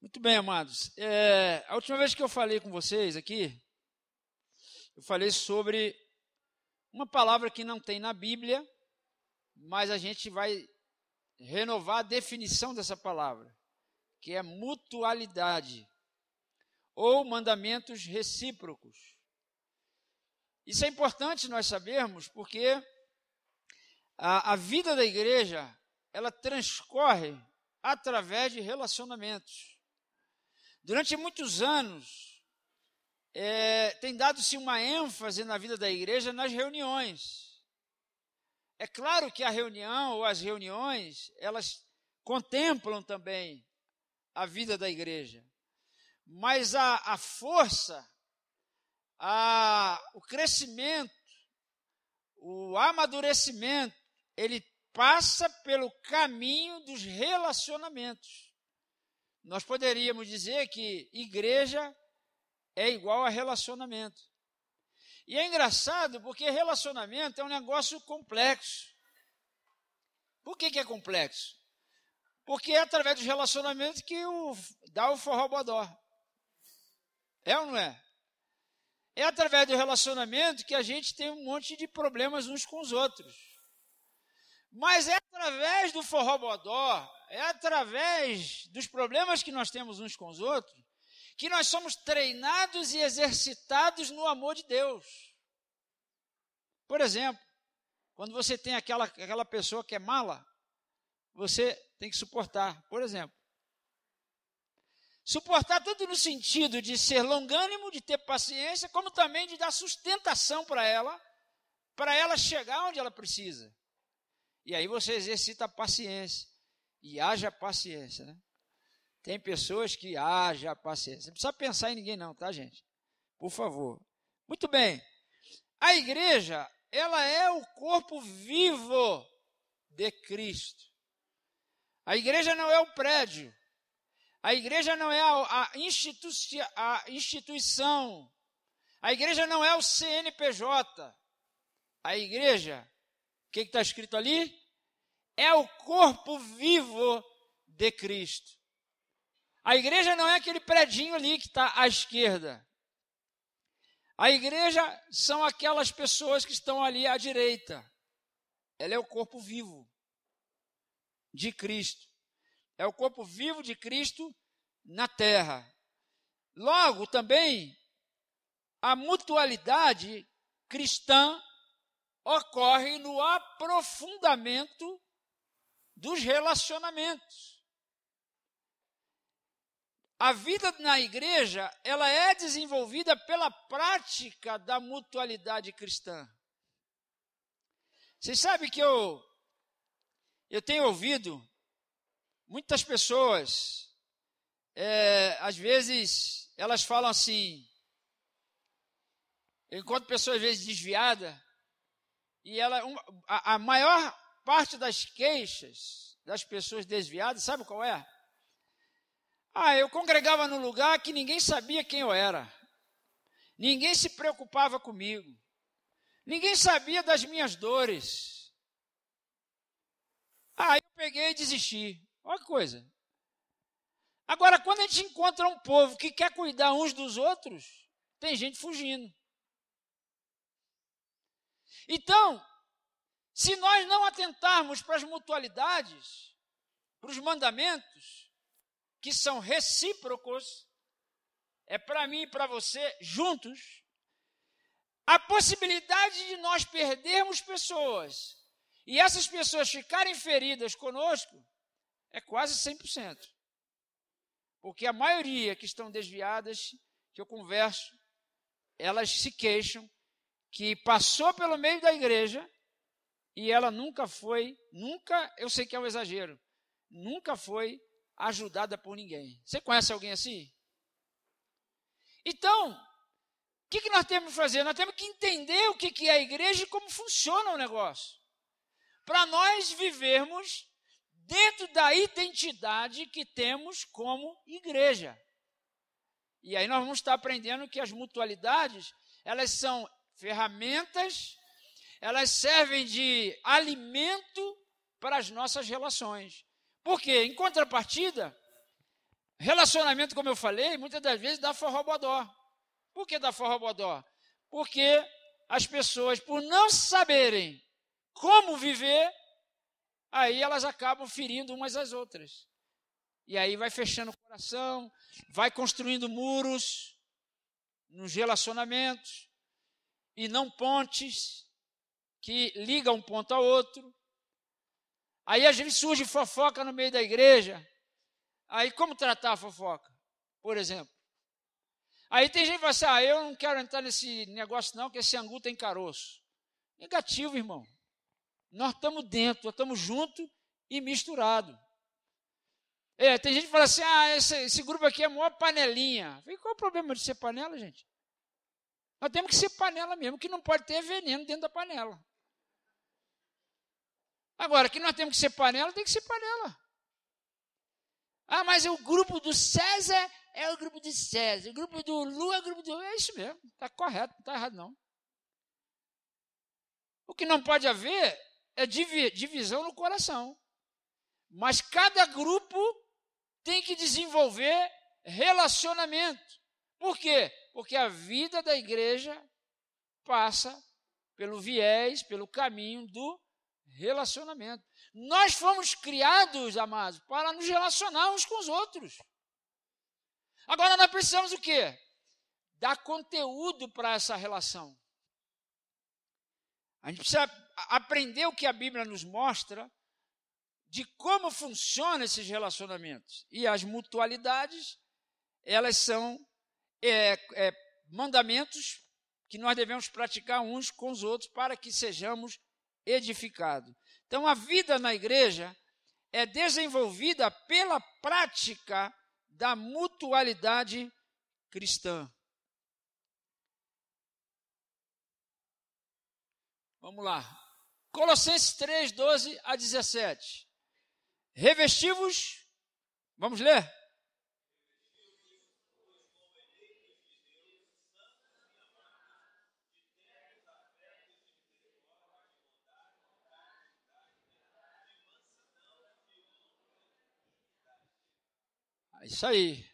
Muito bem, amados. É, a última vez que eu falei com vocês aqui, eu falei sobre uma palavra que não tem na Bíblia, mas a gente vai renovar a definição dessa palavra, que é mutualidade ou mandamentos recíprocos. Isso é importante nós sabermos, porque a, a vida da igreja ela transcorre através de relacionamentos. Durante muitos anos, é, tem dado-se uma ênfase na vida da igreja nas reuniões. É claro que a reunião ou as reuniões, elas contemplam também a vida da igreja. Mas a, a força, a, o crescimento, o amadurecimento, ele passa pelo caminho dos relacionamentos. Nós poderíamos dizer que igreja é igual a relacionamento. E é engraçado porque relacionamento é um negócio complexo. Por que, que é complexo? Porque é através dos relacionamentos que o, dá o forrobodó. É ou não é? É através do relacionamento que a gente tem um monte de problemas uns com os outros. Mas é através do forrobodó, é através dos problemas que nós temos uns com os outros que nós somos treinados e exercitados no amor de Deus. Por exemplo, quando você tem aquela, aquela pessoa que é mala, você tem que suportar, por exemplo. Suportar tanto no sentido de ser longânimo, de ter paciência, como também de dar sustentação para ela, para ela chegar onde ela precisa. E aí você exercita a paciência. E haja paciência, né? Tem pessoas que haja paciência. Não precisa pensar em ninguém, não, tá, gente? Por favor. Muito bem. A igreja, ela é o corpo vivo de Cristo. A igreja não é o prédio. A igreja não é a, institu a instituição. A igreja não é o CNPJ. A igreja, o que está escrito ali? É o corpo vivo de Cristo. A igreja não é aquele predinho ali que está à esquerda. A igreja são aquelas pessoas que estão ali à direita. Ela é o corpo vivo de Cristo. É o corpo vivo de Cristo na terra. Logo, também, a mutualidade cristã ocorre no aprofundamento dos relacionamentos. A vida na igreja, ela é desenvolvida pela prática da mutualidade cristã. Vocês sabem que eu eu tenho ouvido muitas pessoas, é, às vezes elas falam assim, eu encontro pessoas às vezes desviadas, e ela, a, a maior parte das queixas das pessoas desviadas, sabe qual é? Ah, eu congregava num lugar que ninguém sabia quem eu era. Ninguém se preocupava comigo. Ninguém sabia das minhas dores. Ah, eu peguei e desisti. Olha que coisa. Agora, quando a gente encontra um povo que quer cuidar uns dos outros, tem gente fugindo. Então, se nós não atentarmos para as mutualidades, para os mandamentos, que são recíprocos, é para mim e para você juntos, a possibilidade de nós perdermos pessoas e essas pessoas ficarem feridas conosco é quase 100%. Porque a maioria que estão desviadas, que eu converso, elas se queixam que passou pelo meio da igreja e ela nunca foi, nunca, eu sei que é um exagero, nunca foi ajudada por ninguém. Você conhece alguém assim? Então, o que, que nós temos que fazer? Nós temos que entender o que, que é a igreja e como funciona o negócio. Para nós vivermos dentro da identidade que temos como igreja. E aí nós vamos estar aprendendo que as mutualidades, elas são ferramentas elas servem de alimento para as nossas relações. Porque, em contrapartida, Relacionamento, como eu falei, muitas das vezes dá forrobodó. Por que dá forrobodó? Porque as pessoas, por não saberem como viver, aí elas acabam ferindo umas às outras. E aí vai fechando o coração, vai construindo muros nos relacionamentos e não pontes que ligam um ponto ao outro. Aí às vezes surge fofoca no meio da igreja. Aí como tratar a fofoca? Por exemplo. Aí tem gente que fala assim: ah, eu não quero entrar nesse negócio, não, que esse angu tem caroço. Negativo, irmão. Nós estamos dentro, nós estamos juntos e misturados. É, tem gente que fala assim: ah, esse, esse grupo aqui é a maior panelinha. Falei, qual é o problema de ser panela, gente? Nós temos que ser panela mesmo, que não pode ter veneno dentro da panela. Agora, que nós temos que ser panela, tem que ser panela. Ah, mas o grupo do César é o grupo de César, o grupo do Lu é o grupo do. É isso mesmo, está correto, não está errado, não. O que não pode haver é divisão no coração. Mas cada grupo tem que desenvolver relacionamento. Por quê? Porque a vida da igreja passa pelo viés, pelo caminho do relacionamento. Nós fomos criados, amados, para nos relacionar uns com os outros. Agora nós precisamos o quê? Dar conteúdo para essa relação. A gente precisa aprender o que a Bíblia nos mostra de como funcionam esses relacionamentos. E as mutualidades, elas são é, é, mandamentos que nós devemos praticar uns com os outros para que sejamos edificados. Então, a vida na igreja é desenvolvida pela prática da mutualidade cristã. Vamos lá. Colossenses 3, 12 a 17. Revestivos, vamos ler? É isso aí.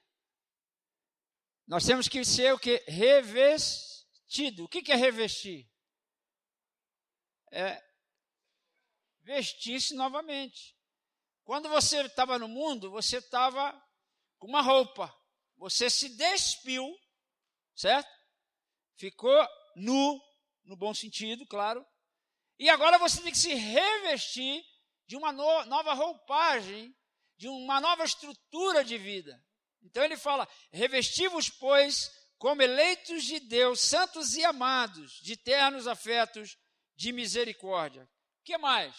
Nós temos que ser o que? Revestido. O que é revestir? É vestir-se novamente. Quando você estava no mundo, você estava com uma roupa. Você se despiu, certo? Ficou nu, no bom sentido, claro. E agora você tem que se revestir de uma no, nova roupagem, de uma nova estrutura de vida. Então ele fala: revestivos, pois, como eleitos de Deus, santos e amados, de ternos afetos, de misericórdia. O que mais?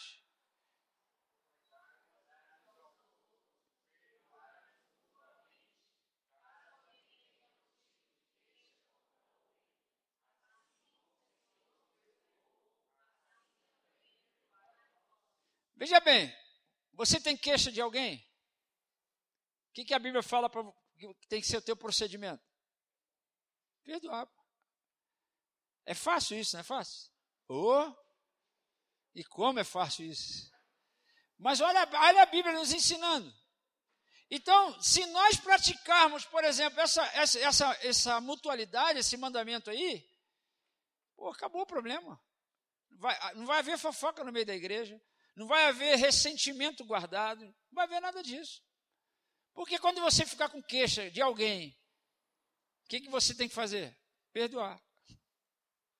Veja bem, você tem queixa de alguém? O que, que a Bíblia fala para que tem que ser o teu procedimento? Perdoar. É fácil isso, não é fácil? Oh, e como é fácil isso? Mas olha, olha a Bíblia nos ensinando. Então, se nós praticarmos, por exemplo, essa, essa, essa, essa mutualidade, esse mandamento aí, pô, acabou o problema. Vai, não vai haver fofoca no meio da igreja, não vai haver ressentimento guardado, não vai haver nada disso. Porque quando você ficar com queixa de alguém, o que, que você tem que fazer? Perdoar.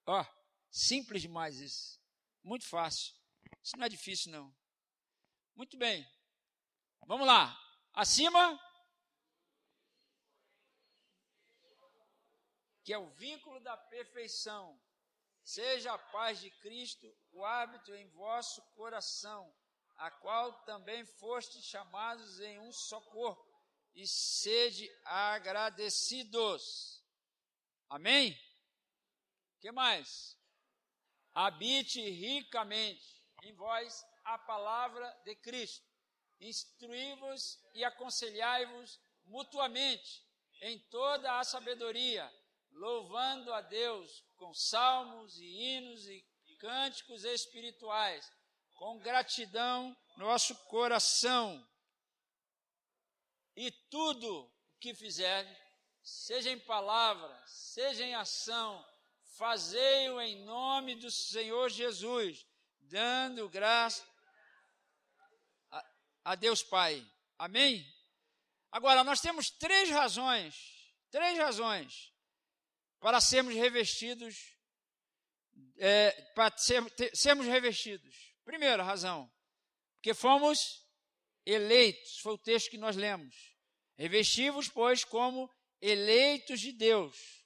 Ó, simples demais isso. Muito fácil. Isso não é difícil, não. Muito bem. Vamos lá. Acima. Que é o vínculo da perfeição Seja a paz de Cristo o hábito em vosso coração, a qual também fostes chamados em um só corpo, e sede agradecidos. Amém? que mais? Habite ricamente em vós a palavra de Cristo. Instruí-vos e aconselhai-vos mutuamente em toda a sabedoria louvando a Deus com salmos e hinos e cânticos espirituais, com gratidão no nosso coração. E tudo que fizerdes, seja em palavra, seja em ação, fazei-o em nome do Senhor Jesus, dando graça a, a Deus Pai. Amém? Agora, nós temos três razões, três razões para sermos revestidos, é, para ser, ter, sermos revestidos. Primeira razão, porque fomos eleitos, foi o texto que nós lemos. Revestivos, pois, como eleitos de Deus.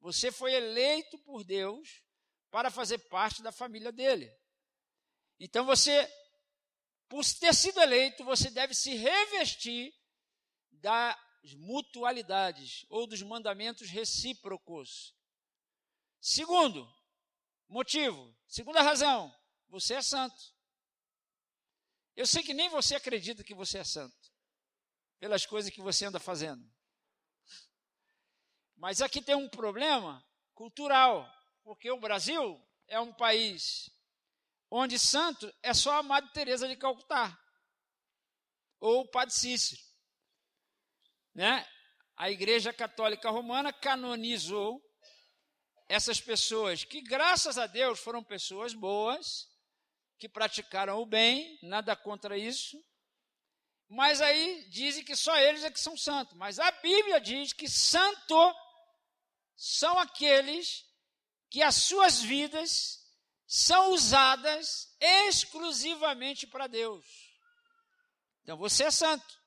Você foi eleito por Deus para fazer parte da família dele. Então você, por ter sido eleito, você deve se revestir das mutualidades ou dos mandamentos recíprocos. Segundo motivo, segunda razão, você é santo. Eu sei que nem você acredita que você é santo, pelas coisas que você anda fazendo. Mas aqui tem um problema cultural, porque o Brasil é um país onde santo é só a Madre Teresa de Calcutá ou o Padre Cícero. Né? A Igreja Católica Romana canonizou essas pessoas que, graças a Deus, foram pessoas boas, que praticaram o bem, nada contra isso. Mas aí dizem que só eles é que são santos. Mas a Bíblia diz que santo são aqueles que as suas vidas são usadas exclusivamente para Deus. Então você é santo.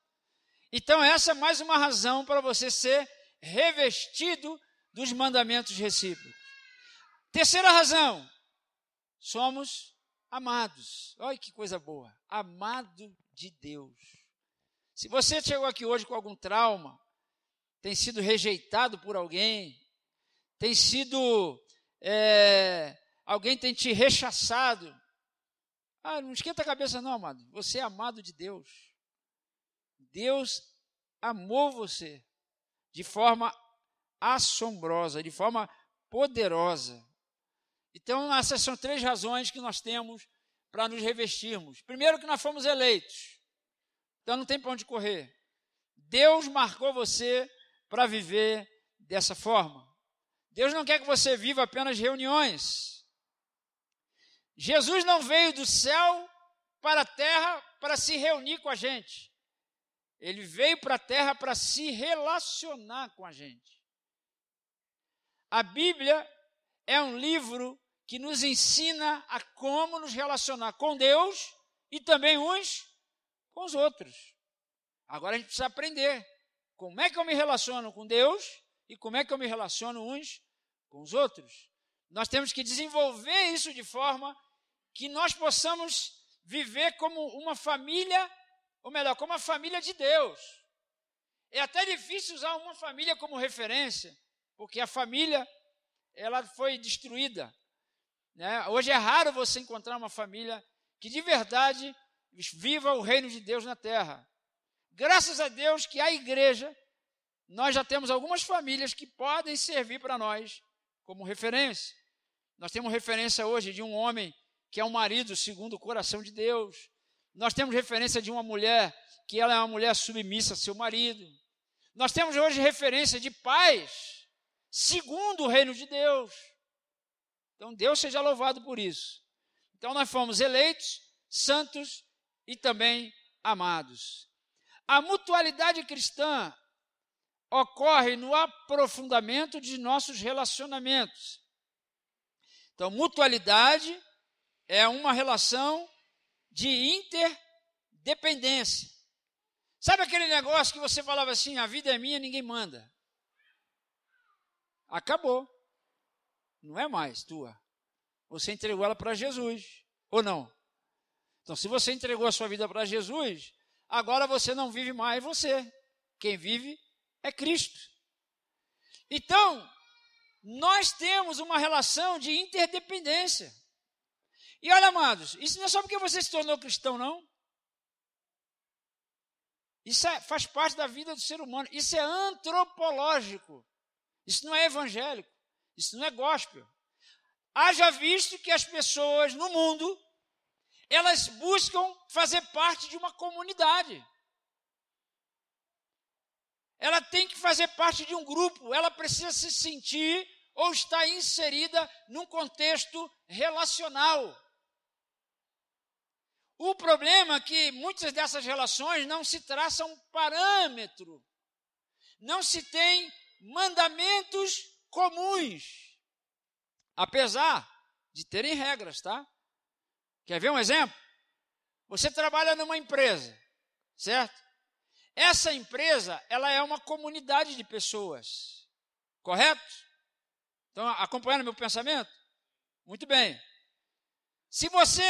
Então essa é mais uma razão para você ser revestido dos mandamentos recíprocos. Terceira razão, somos amados. Olha que coisa boa. Amado de Deus. Se você chegou aqui hoje com algum trauma, tem sido rejeitado por alguém, tem sido. É, alguém tem te rechaçado. Ah, não esquenta a cabeça, não, amado. Você é amado de Deus. Deus amou você de forma assombrosa, de forma poderosa. Então, essas são três razões que nós temos para nos revestirmos. Primeiro, que nós fomos eleitos. Então, não tem para onde correr. Deus marcou você para viver dessa forma. Deus não quer que você viva apenas reuniões. Jesus não veio do céu para a terra para se reunir com a gente. Ele veio para a terra para se relacionar com a gente. A Bíblia é um livro que nos ensina a como nos relacionar com Deus e também uns com os outros. Agora a gente precisa aprender como é que eu me relaciono com Deus e como é que eu me relaciono uns com os outros. Nós temos que desenvolver isso de forma que nós possamos viver como uma família, ou melhor, como a família de Deus. É até difícil usar uma família como referência, porque a família ela foi destruída. Né? Hoje é raro você encontrar uma família que de verdade viva o reino de Deus na terra. Graças a Deus que a igreja, nós já temos algumas famílias que podem servir para nós como referência. Nós temos referência hoje de um homem que é um marido segundo o coração de Deus. Nós temos referência de uma mulher que ela é uma mulher submissa a seu marido. Nós temos hoje referência de pais segundo o reino de Deus. Então Deus seja louvado por isso. Então nós fomos eleitos, santos e também amados. A mutualidade cristã ocorre no aprofundamento de nossos relacionamentos. Então, mutualidade é uma relação de interdependência. Sabe aquele negócio que você falava assim: a vida é minha, ninguém manda? Acabou não é mais tua. Você entregou ela para Jesus, ou não? Então, se você entregou a sua vida para Jesus, agora você não vive mais você. Quem vive é Cristo. Então, nós temos uma relação de interdependência. E olha, amados, isso não é só porque você se tornou cristão, não. Isso é, faz parte da vida do ser humano. Isso é antropológico. Isso não é evangélico. Isso não é gospel. Haja visto que as pessoas no mundo, elas buscam fazer parte de uma comunidade. ela tem que fazer parte de um grupo, ela precisa se sentir ou estar inserida num contexto relacional. O problema é que muitas dessas relações não se traçam parâmetro, não se tem mandamentos comuns, apesar de terem regras, tá? Quer ver um exemplo? Você trabalha numa empresa, certo? Essa empresa, ela é uma comunidade de pessoas, correto? Estão acompanhando meu pensamento? Muito bem. Se você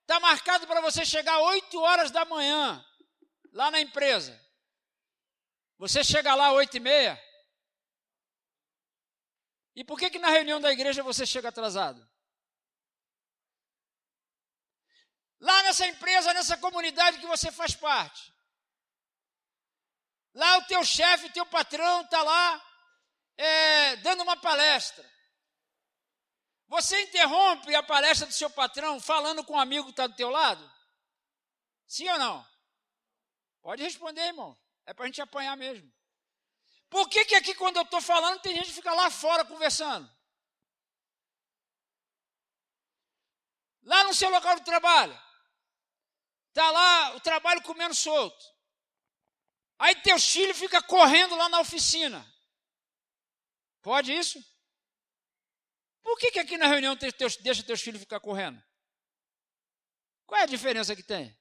está marcado para você chegar 8 horas da manhã lá na empresa, você chega lá às 8 e meia, e por que, que na reunião da igreja você chega atrasado? Lá nessa empresa, nessa comunidade que você faz parte. Lá o teu chefe, o teu patrão está lá é, dando uma palestra. Você interrompe a palestra do seu patrão falando com um amigo que está do teu lado? Sim ou não? Pode responder, irmão. É para a gente apanhar mesmo. Por que, que aqui, quando eu estou falando, tem gente que fica lá fora conversando? Lá no seu local de trabalho. Está lá o trabalho comendo solto. Aí teus filhos ficam correndo lá na oficina. Pode isso? Por que, que aqui na reunião teus, deixa teus filhos ficar correndo? Qual é a diferença que tem?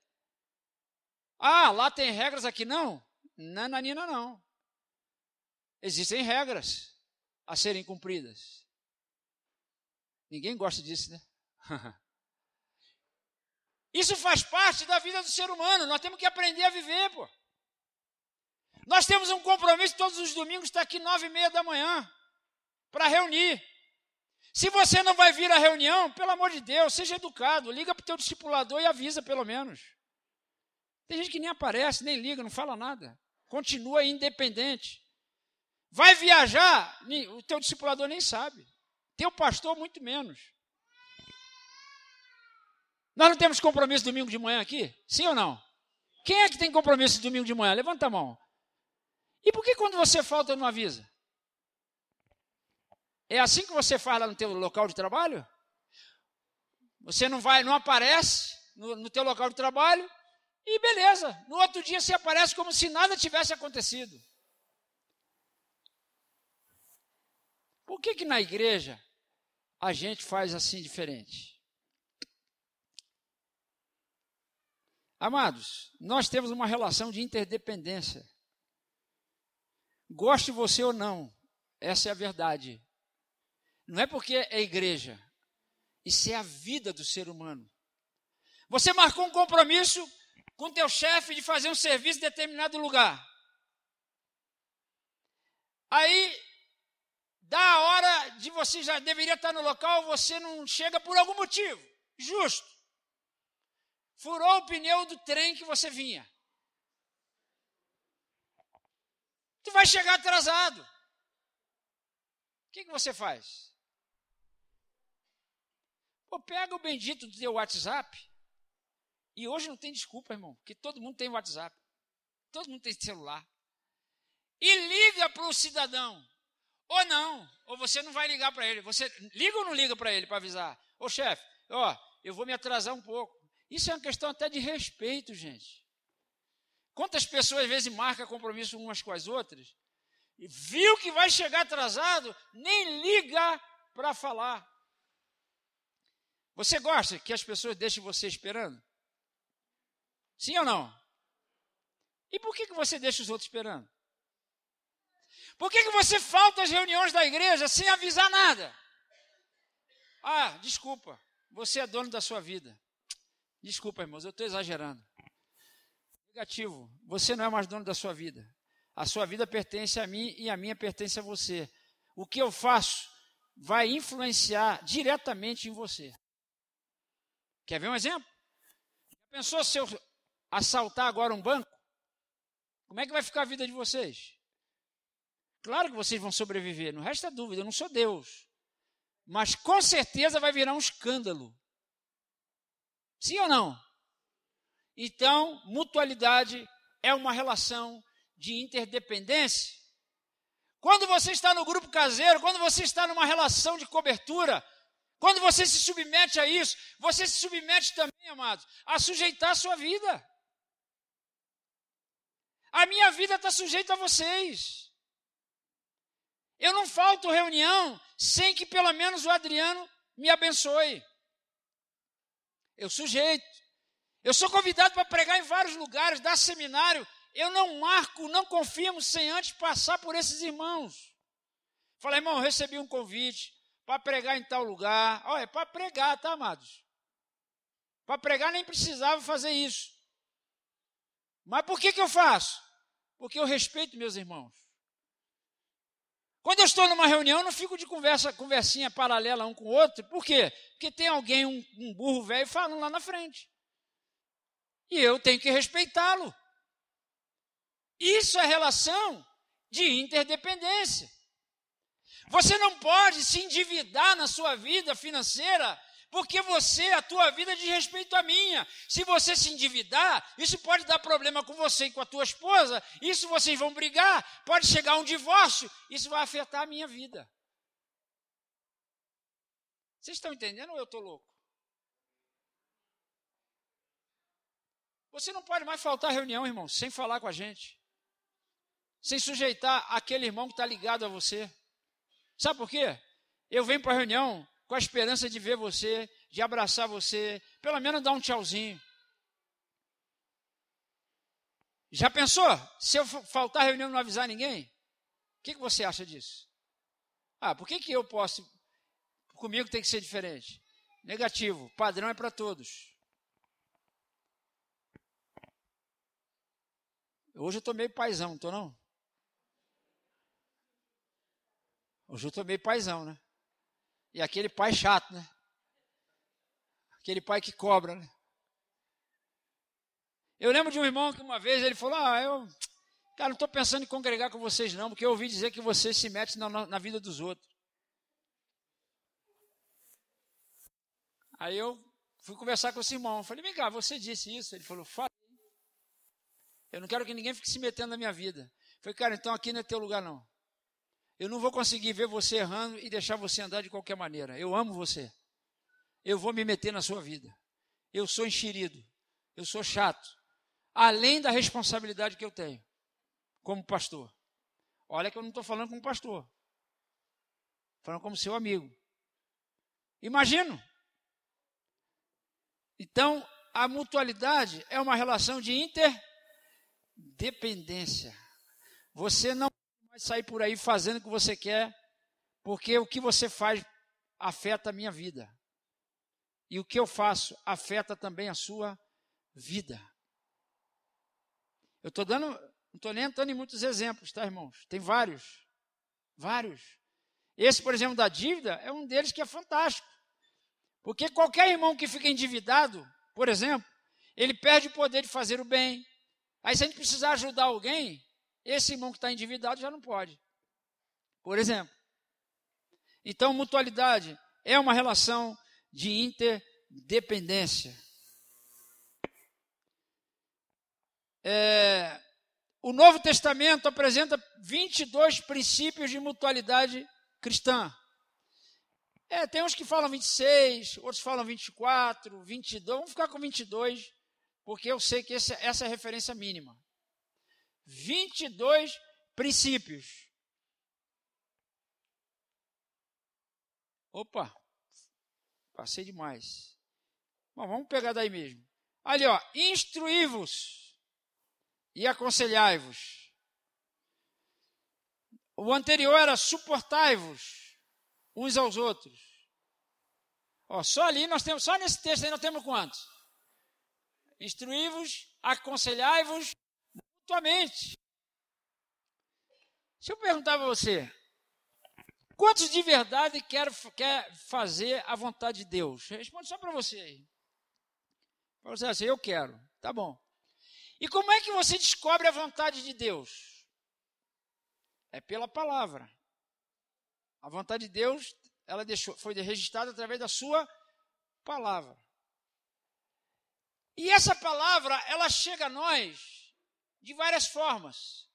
Ah, lá tem regras, aqui não? Não, na Nina não. Existem regras a serem cumpridas. Ninguém gosta disso, né? Isso faz parte da vida do ser humano. Nós temos que aprender a viver, pô. Nós temos um compromisso todos os domingos, está aqui nove e meia da manhã, para reunir. Se você não vai vir à reunião, pelo amor de Deus, seja educado, liga para o teu discipulador e avisa pelo menos. Tem gente que nem aparece, nem liga, não fala nada. Continua independente. Vai viajar, o teu discipulador nem sabe. Teu pastor, muito menos. Nós não temos compromisso domingo de manhã aqui? Sim ou não? Quem é que tem compromisso domingo de manhã? Levanta a mão. E por que quando você falta não avisa? É assim que você faz lá no teu local de trabalho? Você não vai, não aparece no, no teu local de trabalho e beleza. No outro dia você aparece como se nada tivesse acontecido. Por que que na igreja a gente faz assim diferente? Amados, nós temos uma relação de interdependência. Goste você ou não, essa é a verdade. Não é porque é igreja, isso é a vida do ser humano. Você marcou um compromisso com teu chefe de fazer um serviço em determinado lugar. Aí da hora de você já deveria estar no local, você não chega por algum motivo, justo. Furou o pneu do trem que você vinha. Tu vai chegar atrasado. O que, que você faz? Pô, pega o bendito do teu WhatsApp. E hoje não tem desculpa, irmão, porque todo mundo tem WhatsApp. Todo mundo tem celular. E liga para o cidadão. Ou não, ou você não vai ligar para ele. Você liga ou não liga para ele para avisar? Ô chefe, ó, eu vou me atrasar um pouco. Isso é uma questão até de respeito, gente. Quantas pessoas às vezes marcam compromisso umas com as outras? E viu que vai chegar atrasado, nem liga para falar. Você gosta que as pessoas deixem você esperando? Sim ou não? E por que, que você deixa os outros esperando? Por que, que você falta às reuniões da igreja sem avisar nada? Ah, desculpa, você é dono da sua vida. Desculpa, irmãos, eu estou exagerando. Negativo, você não é mais dono da sua vida. A sua vida pertence a mim e a minha pertence a você. O que eu faço vai influenciar diretamente em você. Quer ver um exemplo? Pensou se eu assaltar agora um banco? Como é que vai ficar a vida de vocês? Claro que vocês vão sobreviver, não resta dúvida, eu não sou Deus. Mas com certeza vai virar um escândalo. Sim ou não? Então, mutualidade é uma relação de interdependência. Quando você está no grupo caseiro, quando você está numa relação de cobertura, quando você se submete a isso, você se submete também, amados, a sujeitar a sua vida. A minha vida está sujeita a vocês. Eu não falto reunião sem que pelo menos o Adriano me abençoe. Eu sujeito. Eu sou convidado para pregar em vários lugares, dar seminário. Eu não marco, não confirmo sem antes passar por esses irmãos. Falei, irmão, recebi um convite para pregar em tal lugar. Olha, é para pregar, tá, amados? Para pregar nem precisava fazer isso. Mas por que, que eu faço? Porque eu respeito meus irmãos. Quando eu estou numa reunião, eu não fico de conversa, conversinha paralela um com o outro. Por quê? Porque tem alguém, um, um burro velho, falando lá na frente. E eu tenho que respeitá-lo. Isso é relação de interdependência. Você não pode se endividar na sua vida financeira porque você, a tua vida diz respeito à minha. Se você se endividar, isso pode dar problema com você e com a tua esposa, isso vocês vão brigar, pode chegar um divórcio, isso vai afetar a minha vida. Vocês estão entendendo ou eu estou louco? Você não pode mais faltar reunião, irmão, sem falar com a gente. Sem sujeitar aquele irmão que está ligado a você. Sabe por quê? Eu venho para a reunião, com a esperança de ver você, de abraçar você, pelo menos dar um tchauzinho. Já pensou? Se eu faltar reunião e não avisar ninguém? O que, que você acha disso? Ah, por que, que eu posso? Comigo tem que ser diferente. Negativo, padrão é para todos. Hoje eu estou meio paizão, não estou não? Hoje eu estou meio paizão, né? E aquele pai chato, né? Aquele pai que cobra, né? Eu lembro de um irmão que uma vez ele falou: Ah, eu, cara, não estou pensando em congregar com vocês, não, porque eu ouvi dizer que vocês se metem na, na vida dos outros. Aí eu fui conversar com esse irmão. Falei, vem cá, você disse isso? Ele falou, falei. Eu não quero que ninguém fique se metendo na minha vida. Falei, cara, então aqui não é teu lugar, não. Eu não vou conseguir ver você errando e deixar você andar de qualquer maneira. Eu amo você. Eu vou me meter na sua vida. Eu sou enxerido. Eu sou chato. Além da responsabilidade que eu tenho como pastor. Olha que eu não estou falando como pastor. Falando como seu amigo. Imagino. Então, a mutualidade é uma relação de interdependência. Você não vai sair por aí fazendo o que você quer, porque o que você faz afeta a minha vida. E o que eu faço afeta também a sua vida. Eu estou dando, não estou nem entrando em muitos exemplos, tá, irmãos? Tem vários. Vários. Esse, por exemplo, da dívida, é um deles que é fantástico. Porque qualquer irmão que fica endividado, por exemplo, ele perde o poder de fazer o bem. Aí, se a gente precisar ajudar alguém, esse irmão que está endividado já não pode. Por exemplo. Então, mutualidade é uma relação de interdependência. É, o Novo Testamento apresenta 22 princípios de mutualidade cristã. É, tem uns que falam 26, outros falam 24, 22. Vamos ficar com 22, porque eu sei que essa é a referência mínima. 22 princípios. Opa, passei demais. Vamos pegar daí mesmo. Ali, ó, instruí-vos e aconselhai-vos. O anterior era suportai-vos uns aos outros. Ó, só ali nós temos, só nesse texto aí nós temos quantos? Instruí-vos, aconselhai-vos mutuamente. Se eu perguntar para você, quantos de verdade quer, quer fazer a vontade de Deus? Responde só para você aí. Para você assim, eu quero. Tá bom. E como é que você descobre a vontade de Deus? É pela palavra. A vontade de Deus, ela deixou, foi registrada através da sua palavra. E essa palavra, ela chega a nós de várias formas.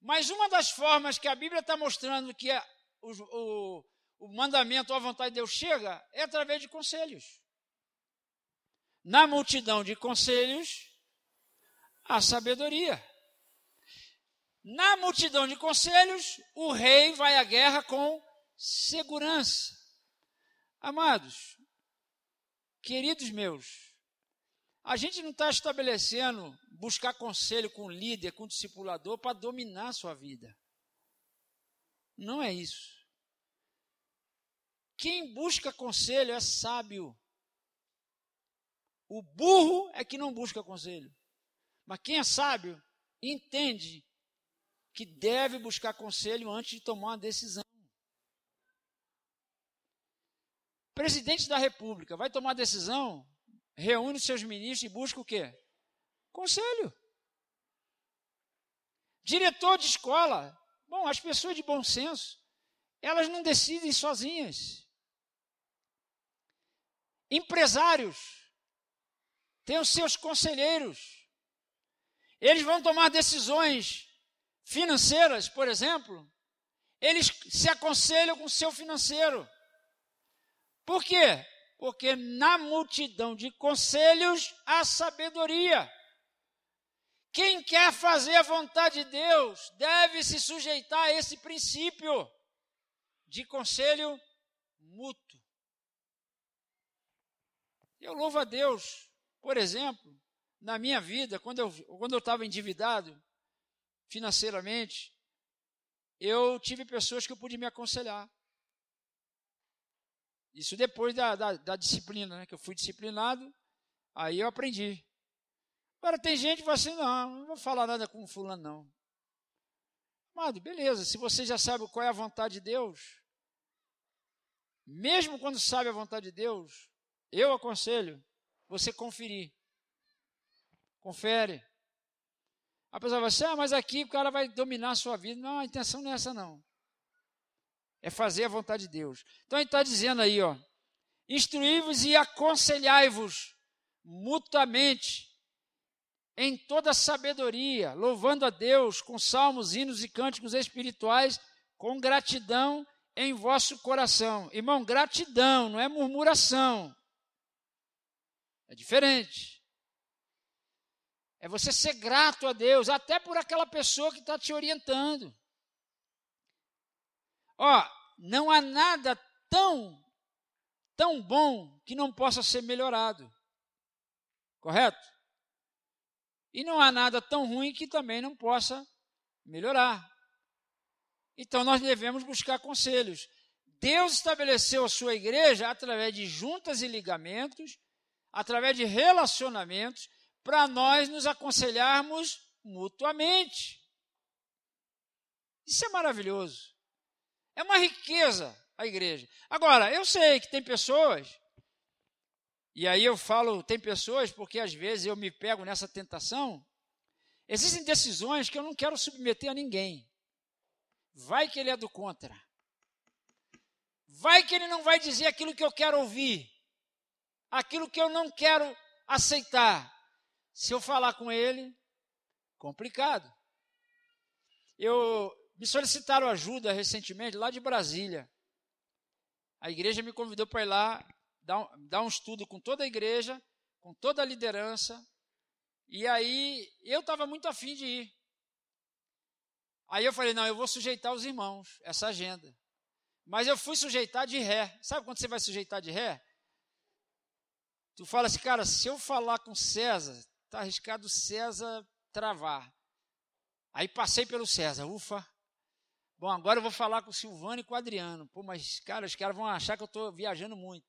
Mas uma das formas que a Bíblia está mostrando que a, o, o, o mandamento ou a vontade de Deus chega é através de conselhos. Na multidão de conselhos, há sabedoria. Na multidão de conselhos, o rei vai à guerra com segurança. Amados, queridos meus, a gente não está estabelecendo buscar conselho com líder, com discipulador para dominar a sua vida. Não é isso. Quem busca conselho é sábio. O burro é que não busca conselho. Mas quem é sábio entende que deve buscar conselho antes de tomar uma decisão. Presidente da República vai tomar decisão, reúne seus ministros e busca o quê? Conselho. Diretor de escola. Bom, as pessoas de bom senso, elas não decidem sozinhas. Empresários têm os seus conselheiros. Eles vão tomar decisões financeiras, por exemplo, eles se aconselham com o seu financeiro. Por quê? Porque na multidão de conselhos há sabedoria. Quem quer fazer a vontade de Deus deve se sujeitar a esse princípio de conselho mútuo. Eu louvo a Deus, por exemplo, na minha vida, quando eu quando eu estava endividado, financeiramente, eu tive pessoas que eu pude me aconselhar. Isso depois da, da, da disciplina, né? que eu fui disciplinado, aí eu aprendi. Agora tem gente que fala assim, não, não vou falar nada com fulano, não. Amado, beleza, se você já sabe qual é a vontade de Deus, mesmo quando sabe a vontade de Deus, eu aconselho você conferir. Confere. A pessoa vai assim, ah, mas aqui o cara vai dominar a sua vida. Não, a intenção não é essa, não. É fazer a vontade de Deus. Então ele está dizendo aí, ó. Instruí-vos e aconselhai-vos mutuamente em toda sabedoria, louvando a Deus com salmos, hinos e cânticos espirituais, com gratidão em vosso coração. Irmão, gratidão, não é murmuração. É diferente. É você ser grato a Deus, até por aquela pessoa que está te orientando. Ó, não há nada tão, tão bom que não possa ser melhorado. Correto? E não há nada tão ruim que também não possa melhorar. Então nós devemos buscar conselhos. Deus estabeleceu a sua igreja através de juntas e ligamentos, através de relacionamentos para nós nos aconselharmos mutuamente. Isso é maravilhoso. É uma riqueza a igreja. Agora, eu sei que tem pessoas, e aí eu falo tem pessoas porque às vezes eu me pego nessa tentação. Existem decisões que eu não quero submeter a ninguém. Vai que ele é do contra. Vai que ele não vai dizer aquilo que eu quero ouvir. Aquilo que eu não quero aceitar. Se eu falar com ele, complicado. Eu me solicitaram ajuda recentemente lá de Brasília. A igreja me convidou para ir lá dar um, dar um estudo com toda a igreja, com toda a liderança. E aí eu estava muito afim de ir. Aí eu falei, não, eu vou sujeitar os irmãos, essa agenda. Mas eu fui sujeitar de ré. Sabe quando você vai sujeitar de ré? Tu fala assim, cara, se eu falar com César, está arriscado César travar. Aí passei pelo César, ufa. Bom, agora eu vou falar com o Silvano e com o Adriano. Pô, mas, cara, os caras vão achar que eu estou viajando muito.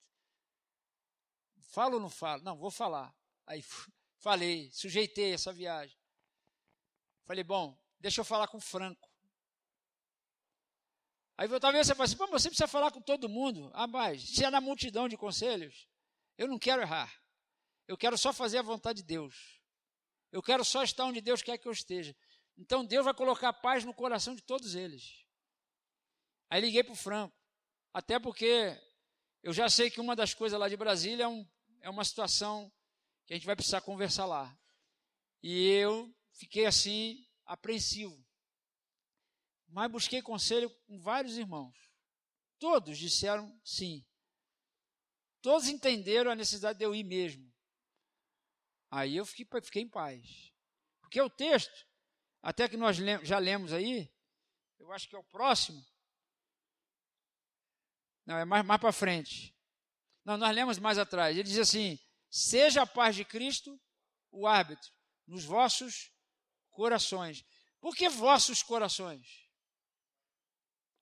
Falo ou não falo? Não, vou falar. Aí falei, sujeitei essa viagem. Falei, bom, deixa eu falar com o Franco. Aí talvez você fale assim, pô, você precisa falar com todo mundo. Ah, mas se é na multidão de conselhos, eu não quero errar. Eu quero só fazer a vontade de Deus. Eu quero só estar onde Deus quer que eu esteja. Então Deus vai colocar paz no coração de todos eles. Aí liguei para o Franco. Até porque eu já sei que uma das coisas lá de Brasília é, um, é uma situação que a gente vai precisar conversar lá. E eu fiquei assim, apreensivo. mas busquei conselho com vários irmãos. Todos disseram sim. Todos entenderam a necessidade de eu ir mesmo. Aí eu fiquei, fiquei em paz. Porque o texto, até que nós já lemos aí, eu acho que é o próximo. Não, é mais, mais para frente. Não, nós lemos mais atrás. Ele diz assim: Seja a paz de Cristo o árbitro nos vossos corações. Por que vossos corações?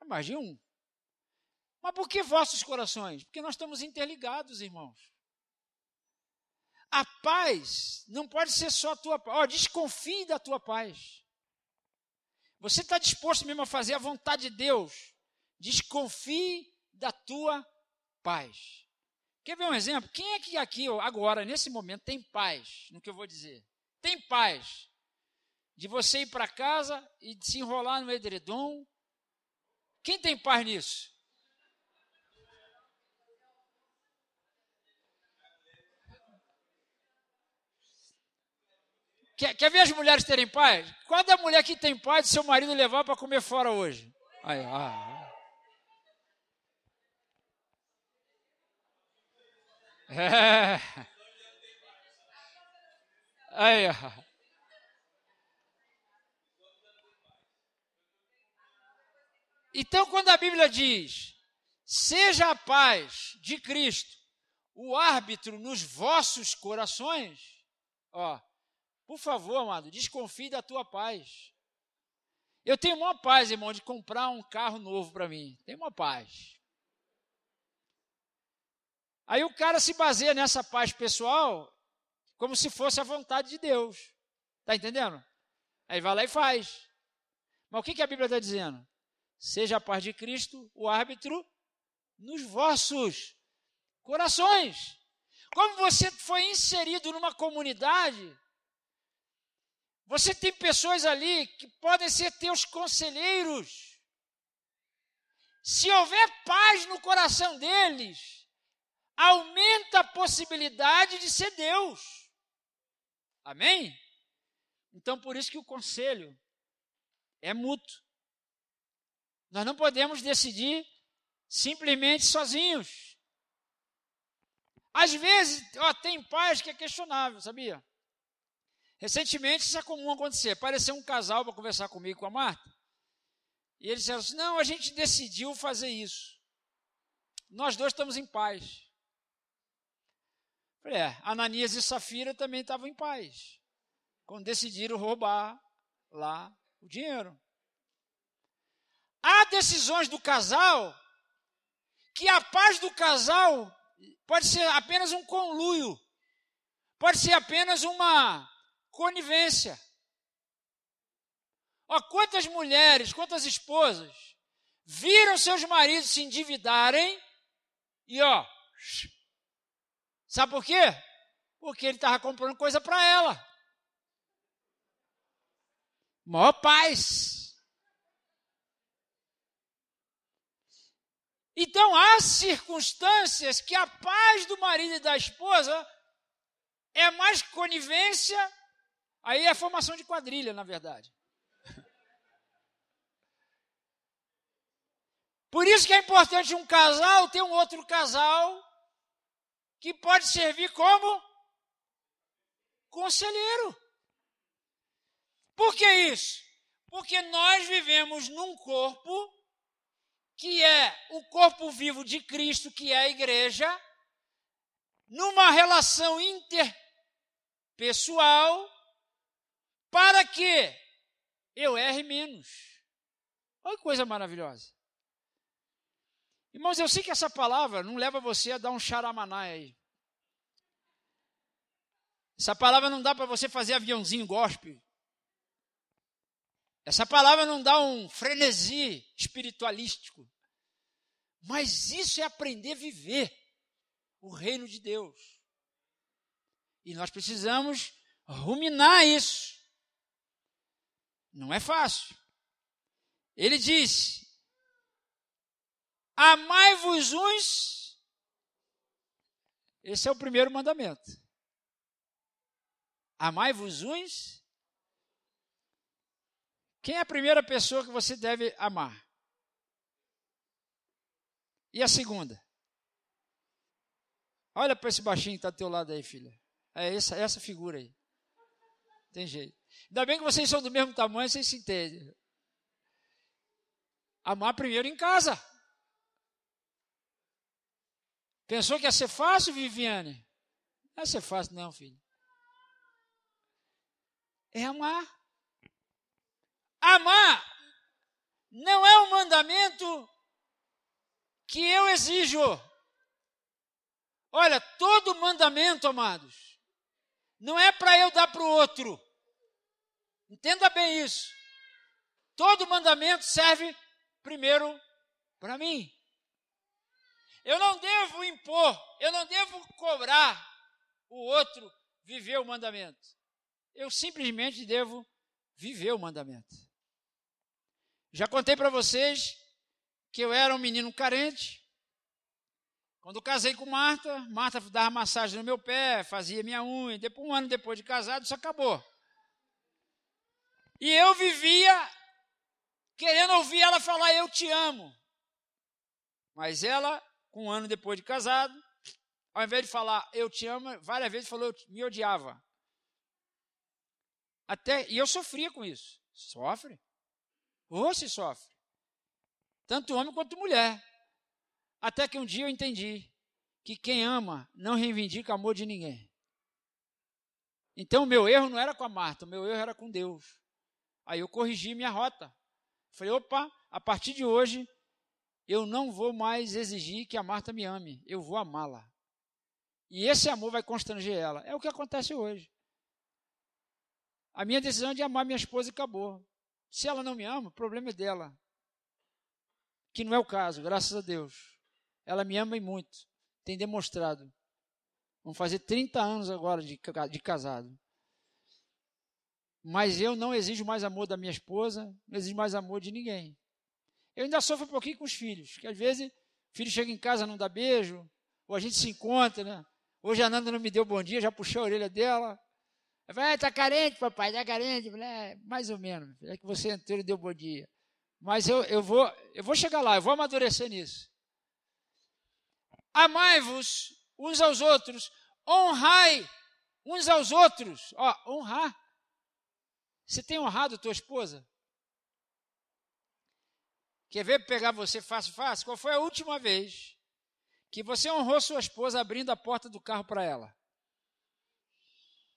Mais de um. Mas por que vossos corações? Porque nós estamos interligados, irmãos. A paz não pode ser só a tua paz. Oh, desconfie da tua paz. Você está disposto mesmo a fazer a vontade de Deus? Desconfie da tua paz. Quer ver um exemplo? Quem é que aqui, agora, nesse momento, tem paz no que eu vou dizer? Tem paz de você ir para casa e se enrolar no edredom? Quem tem paz nisso? Quer, quer ver as mulheres terem paz? Qual é a mulher que tem paz de seu marido levar para comer fora hoje? Aí, ah. É. Aí, ó. Então, quando a Bíblia diz: seja a paz de Cristo o árbitro nos vossos corações, ó, por favor, amado, desconfie da tua paz. Eu tenho uma paz, irmão, de comprar um carro novo para mim. Tem uma paz. Aí o cara se baseia nessa paz pessoal como se fosse a vontade de Deus. Está entendendo? Aí vai lá e faz. Mas o que, que a Bíblia está dizendo? Seja a paz de Cristo o árbitro nos vossos corações. Como você foi inserido numa comunidade, você tem pessoas ali que podem ser teus conselheiros. Se houver paz no coração deles, aumenta a possibilidade de ser Deus. Amém? Então, por isso que o conselho é mútuo. Nós não podemos decidir simplesmente sozinhos. Às vezes, ó, tem pais que é questionável, sabia? Recentemente, isso é comum acontecer. Apareceu um casal para conversar comigo com a Marta. E eles disseram assim: não, a gente decidiu fazer isso. Nós dois estamos em paz. Falei, é, Ananias e Safira também estavam em paz. Quando decidiram roubar lá o dinheiro. Há decisões do casal que a paz do casal pode ser apenas um conluio, pode ser apenas uma conivência. Ó, quantas mulheres, quantas esposas viram seus maridos se endividarem e ó, sabe por quê? Porque ele estava comprando coisa para ela. Maior paz. Então há circunstâncias que a paz do marido e da esposa é mais conivência Aí é formação de quadrilha, na verdade. Por isso que é importante um casal ter um outro casal que pode servir como conselheiro. Por que isso? Porque nós vivemos num corpo que é o corpo vivo de Cristo, que é a igreja, numa relação interpessoal para que eu erre menos. Olha que coisa maravilhosa. Irmãos, eu sei que essa palavra não leva você a dar um charamanai aí. Essa palavra não dá para você fazer aviãozinho gospel. Essa palavra não dá um frenesi espiritualístico. Mas isso é aprender a viver o reino de Deus. E nós precisamos ruminar isso. Não é fácil. Ele diz: Amai-vos uns. Esse é o primeiro mandamento. Amai-vos uns. Quem é a primeira pessoa que você deve amar? E a segunda? Olha para esse baixinho que está teu lado aí, filha. É essa, essa figura aí. Tem jeito. Ainda bem que vocês são do mesmo tamanho, vocês se entendem. Amar primeiro em casa. Pensou que ia ser fácil, Viviane? Não ia ser fácil, não, filho. É amar. Amar não é um mandamento que eu exijo. Olha, todo mandamento, amados, não é para eu dar para o outro. Entenda bem isso. Todo mandamento serve primeiro para mim. Eu não devo impor, eu não devo cobrar o outro viver o mandamento. Eu simplesmente devo viver o mandamento. Já contei para vocês que eu era um menino carente. Quando casei com Marta, Marta dava massagem no meu pé, fazia minha unha. Depois, um ano depois de casado, isso acabou. E eu vivia querendo ouvir ela falar eu te amo. Mas ela, um ano depois de casado, ao invés de falar eu te amo, várias vezes falou me odiava. Até, e eu sofria com isso. Sofre? Ou se sofre. Tanto homem quanto mulher. Até que um dia eu entendi que quem ama não reivindica amor de ninguém. Então o meu erro não era com a Marta, o meu erro era com Deus. Aí eu corrigi minha rota. Falei, opa, a partir de hoje eu não vou mais exigir que a Marta me ame, eu vou amá-la. E esse amor vai constranger ela. É o que acontece hoje. A minha decisão é de amar minha esposa e acabou. Se ela não me ama, o problema é dela. Que não é o caso, graças a Deus. Ela me ama e muito. Tem demonstrado. Vamos fazer 30 anos agora de, de casado. Mas eu não exijo mais amor da minha esposa, não exijo mais amor de ninguém. Eu ainda sofro um pouquinho com os filhos, que às vezes o filho chega em casa não dá beijo, ou a gente se encontra, né? Hoje a Nanda não me deu bom dia, já puxei a orelha dela. Ela ah, tá carente, papai, tá carente. Eu falei, é, mais ou menos, é que você entrou e deu bom dia. Mas eu, eu, vou, eu vou chegar lá, eu vou amadurecer nisso. Amai-vos uns aos outros, honrai uns aos outros. Ó, honrar você tem honrado tua esposa? Quer ver pegar você fácil, fácil? Qual foi a última vez que você honrou sua esposa abrindo a porta do carro para ela?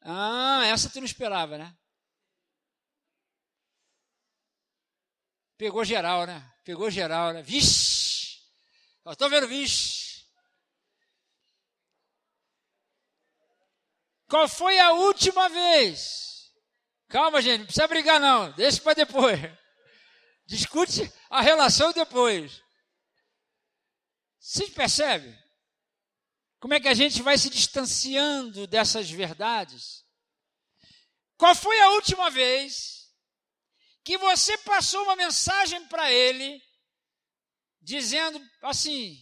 Ah, essa tu não esperava, né? Pegou geral, né? Pegou geral, né? Vixe! Estou vendo, vixe! Qual foi a última vez Calma, gente, não precisa brigar não, deixa para depois. Discute a relação depois. Vocês percebem? Como é que a gente vai se distanciando dessas verdades? Qual foi a última vez que você passou uma mensagem para ele dizendo assim: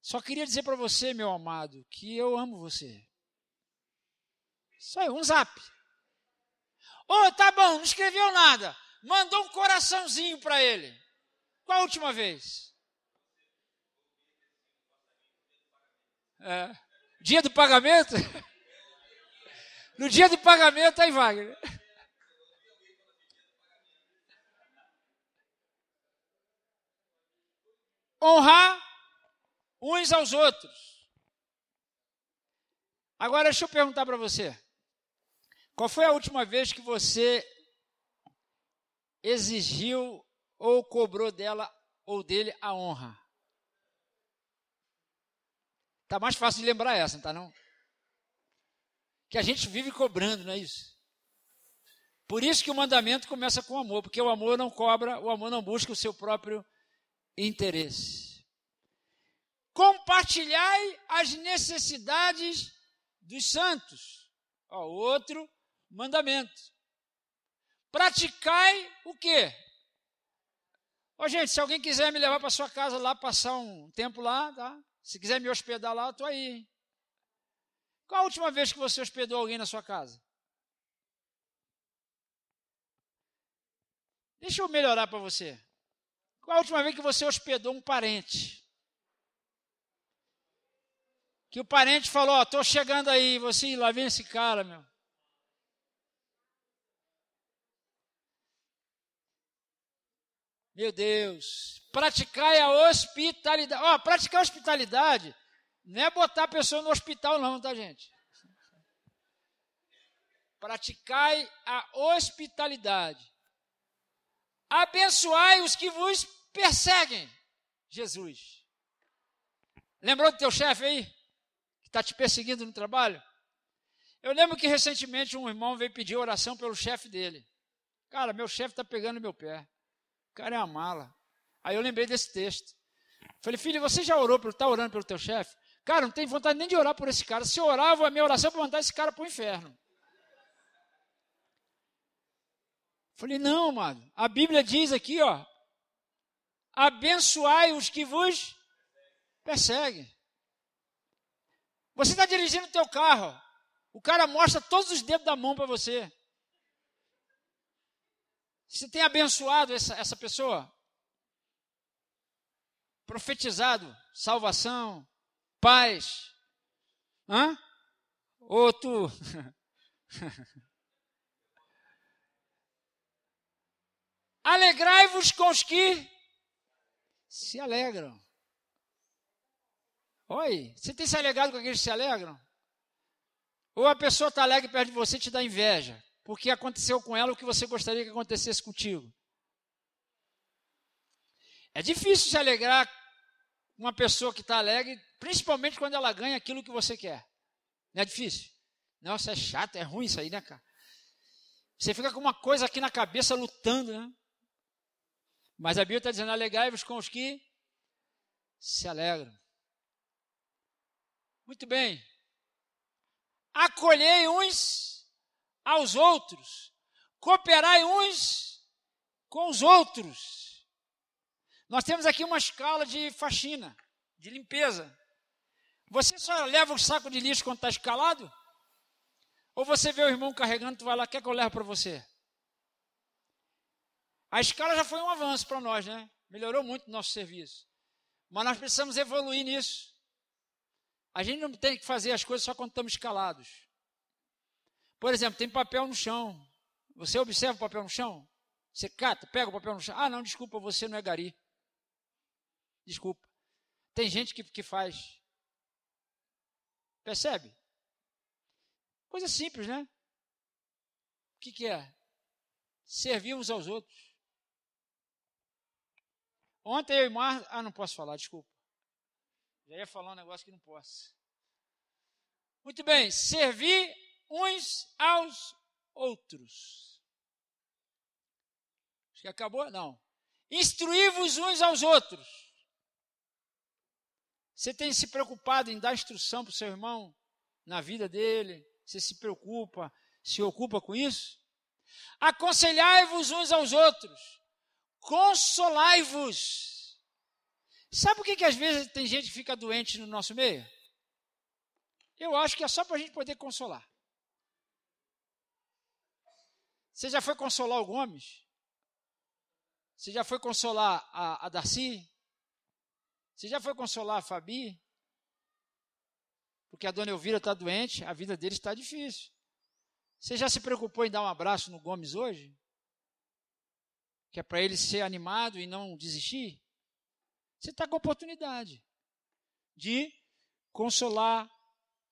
só queria dizer para você, meu amado, que eu amo você. Aí, um zap. Oh, tá bom, não escreveu nada. Mandou um coraçãozinho para ele. Qual a última vez? É. Dia do pagamento? No dia do pagamento, aí, Wagner. Honrar uns aos outros. Agora, deixa eu perguntar para você. Qual foi a última vez que você exigiu ou cobrou dela ou dele a honra? Tá mais fácil de lembrar essa, não tá não? Que a gente vive cobrando, não é isso? Por isso que o mandamento começa com amor, porque o amor não cobra, o amor não busca o seu próprio interesse. Compartilhai as necessidades dos santos. Ó, outro mandamento. Praticai o quê? Ô, gente, se alguém quiser me levar para sua casa lá, passar um tempo lá, tá? Se quiser me hospedar lá, eu estou aí. Qual a última vez que você hospedou alguém na sua casa? Deixa eu melhorar para você. Qual a última vez que você hospedou um parente? Que o parente falou: Ó, oh, estou chegando aí, você lá vem esse cara, meu. Meu Deus, praticai a hospitalidade. Ó, praticar a hospitalidade não é botar a pessoa no hospital, não, tá, gente? Praticai a hospitalidade. Abençoai os que vos perseguem. Jesus. Lembrou do teu chefe aí? Que está te perseguindo no trabalho? Eu lembro que recentemente um irmão veio pedir oração pelo chefe dele. Cara, meu chefe está pegando meu pé. Cara é uma mala. Aí eu lembrei desse texto. Falei, filho, você já orou, está orando pelo teu chefe? Cara, não tem vontade nem de orar por esse cara. Se eu orar, a minha oração é para mandar esse cara para o inferno. Falei, não, mano. A Bíblia diz aqui, ó. Abençoai os que vos perseguem. Você está dirigindo o teu carro. O cara mostra todos os dedos da mão para você. Você tem abençoado essa, essa pessoa? Profetizado salvação, paz. Hã? Ou tu. Alegrai-vos com os que se alegram. Oi, você tem se alegrado com aqueles que se alegram? Ou a pessoa está alegre perto de você e te dá inveja, porque aconteceu com ela o que você gostaria que acontecesse contigo. É difícil se alegrar uma pessoa que está alegre, principalmente quando ela ganha aquilo que você quer. Não é difícil? Nossa, é chato, é ruim isso aí, né, cara? Você fica com uma coisa aqui na cabeça lutando, né? Mas a Bíblia está dizendo: alegrai-vos com os que se alegram. Muito bem. Acolhei uns aos outros, cooperai uns com os outros. Nós temos aqui uma escala de faxina, de limpeza. Você só leva o saco de lixo quando está escalado? Ou você vê o irmão carregando, tu vai lá, quer que eu leve para você? A escala já foi um avanço para nós, né? Melhorou muito o nosso serviço. Mas nós precisamos evoluir nisso. A gente não tem que fazer as coisas só quando estamos escalados. Por exemplo, tem papel no chão. Você observa o papel no chão? Você cata, pega o papel no chão. Ah, não, desculpa, você não é gari. Desculpa. Tem gente que, que faz. Percebe? Coisa simples, né? O que, que é? Servir uns aos outros. Ontem eu e Mar... Ah, não posso falar, desculpa. Já ia falar um negócio que não posso. Muito bem, servir uns aos outros. Acho que acabou? Não. Instruir-vos uns aos outros. Você tem se preocupado em dar instrução para o seu irmão na vida dele? Você se preocupa, se ocupa com isso? Aconselhai-vos uns aos outros, consolai-vos. Sabe por que, que às vezes tem gente que fica doente no nosso meio? Eu acho que é só para a gente poder consolar. Você já foi consolar o Gomes? Você já foi consolar a, a Darcy? Você já foi consolar a Fabi? Porque a dona Elvira está doente, a vida dele está difícil. Você já se preocupou em dar um abraço no Gomes hoje? Que é para ele ser animado e não desistir? Você está com a oportunidade de consolar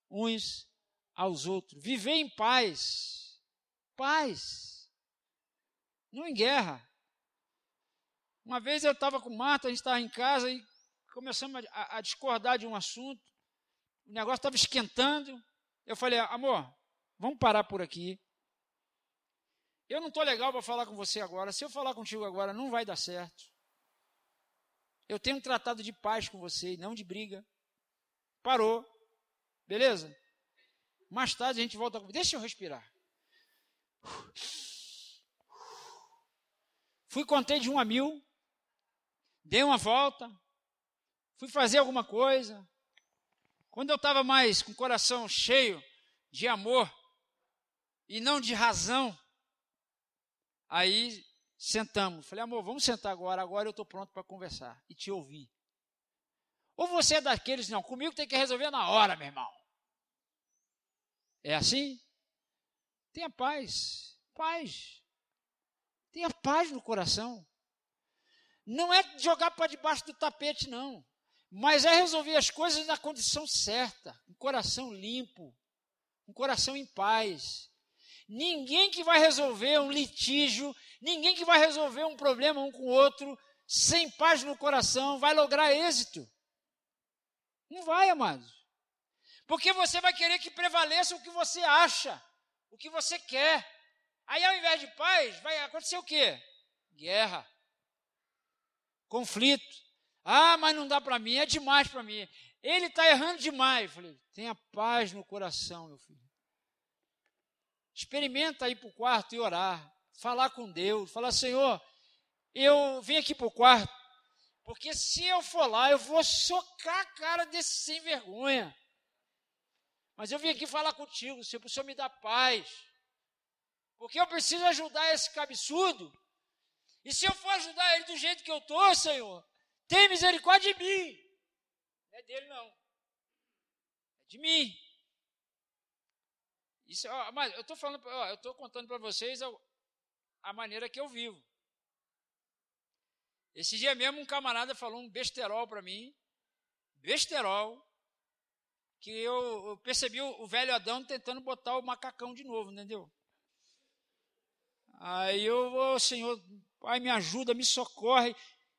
uns aos outros. Viver em paz. Paz. Não em guerra. Uma vez eu estava com Marta, a gente estava em casa e começamos a, a discordar de um assunto, o negócio estava esquentando. Eu falei, amor, vamos parar por aqui. Eu não estou legal para falar com você agora. Se eu falar contigo agora, não vai dar certo. Eu tenho um tratado de paz com você, não de briga. Parou. Beleza? Mais tarde a gente volta. Deixa eu respirar. Fui, contei de um a mil. Dei uma volta fui fazer alguma coisa. Quando eu estava mais com o coração cheio de amor e não de razão, aí sentamos. Falei, amor, vamos sentar agora. Agora eu estou pronto para conversar e te ouvir. Ou você é daqueles, não, comigo tem que resolver na hora, meu irmão. É assim? Tenha paz. Paz. Tenha paz no coração. Não é jogar para debaixo do tapete, não. Mas é resolver as coisas na condição certa, um coração limpo, um coração em paz. Ninguém que vai resolver um litígio, ninguém que vai resolver um problema um com o outro, sem paz no coração, vai lograr êxito. Não vai, amados. Porque você vai querer que prevaleça o que você acha, o que você quer. Aí, ao invés de paz, vai acontecer o quê? Guerra, conflito. Ah, mas não dá para mim, é demais para mim. Ele está errando demais. Falei, tenha paz no coração, meu filho. Experimenta ir para o quarto e orar. Falar com Deus. Falar, Senhor, eu vim aqui para o quarto, porque se eu for lá, eu vou socar a cara desse sem vergonha. Mas eu vim aqui falar contigo, Senhor, para o Senhor me dar paz. Porque eu preciso ajudar esse cabeçudo. E se eu for ajudar ele do jeito que eu estou, Senhor, tem misericórdia de mim. Não é dele, não. É de mim. Isso, ó, mas eu estou falando, ó, eu estou contando para vocês a, a, maneira que eu vivo. Esse dia mesmo um camarada falou um besterol para mim, besterol, que eu, eu percebi o, o, velho Adão tentando botar o macacão de novo, entendeu? Aí eu, oh, Senhor, Pai, me ajuda, me socorre.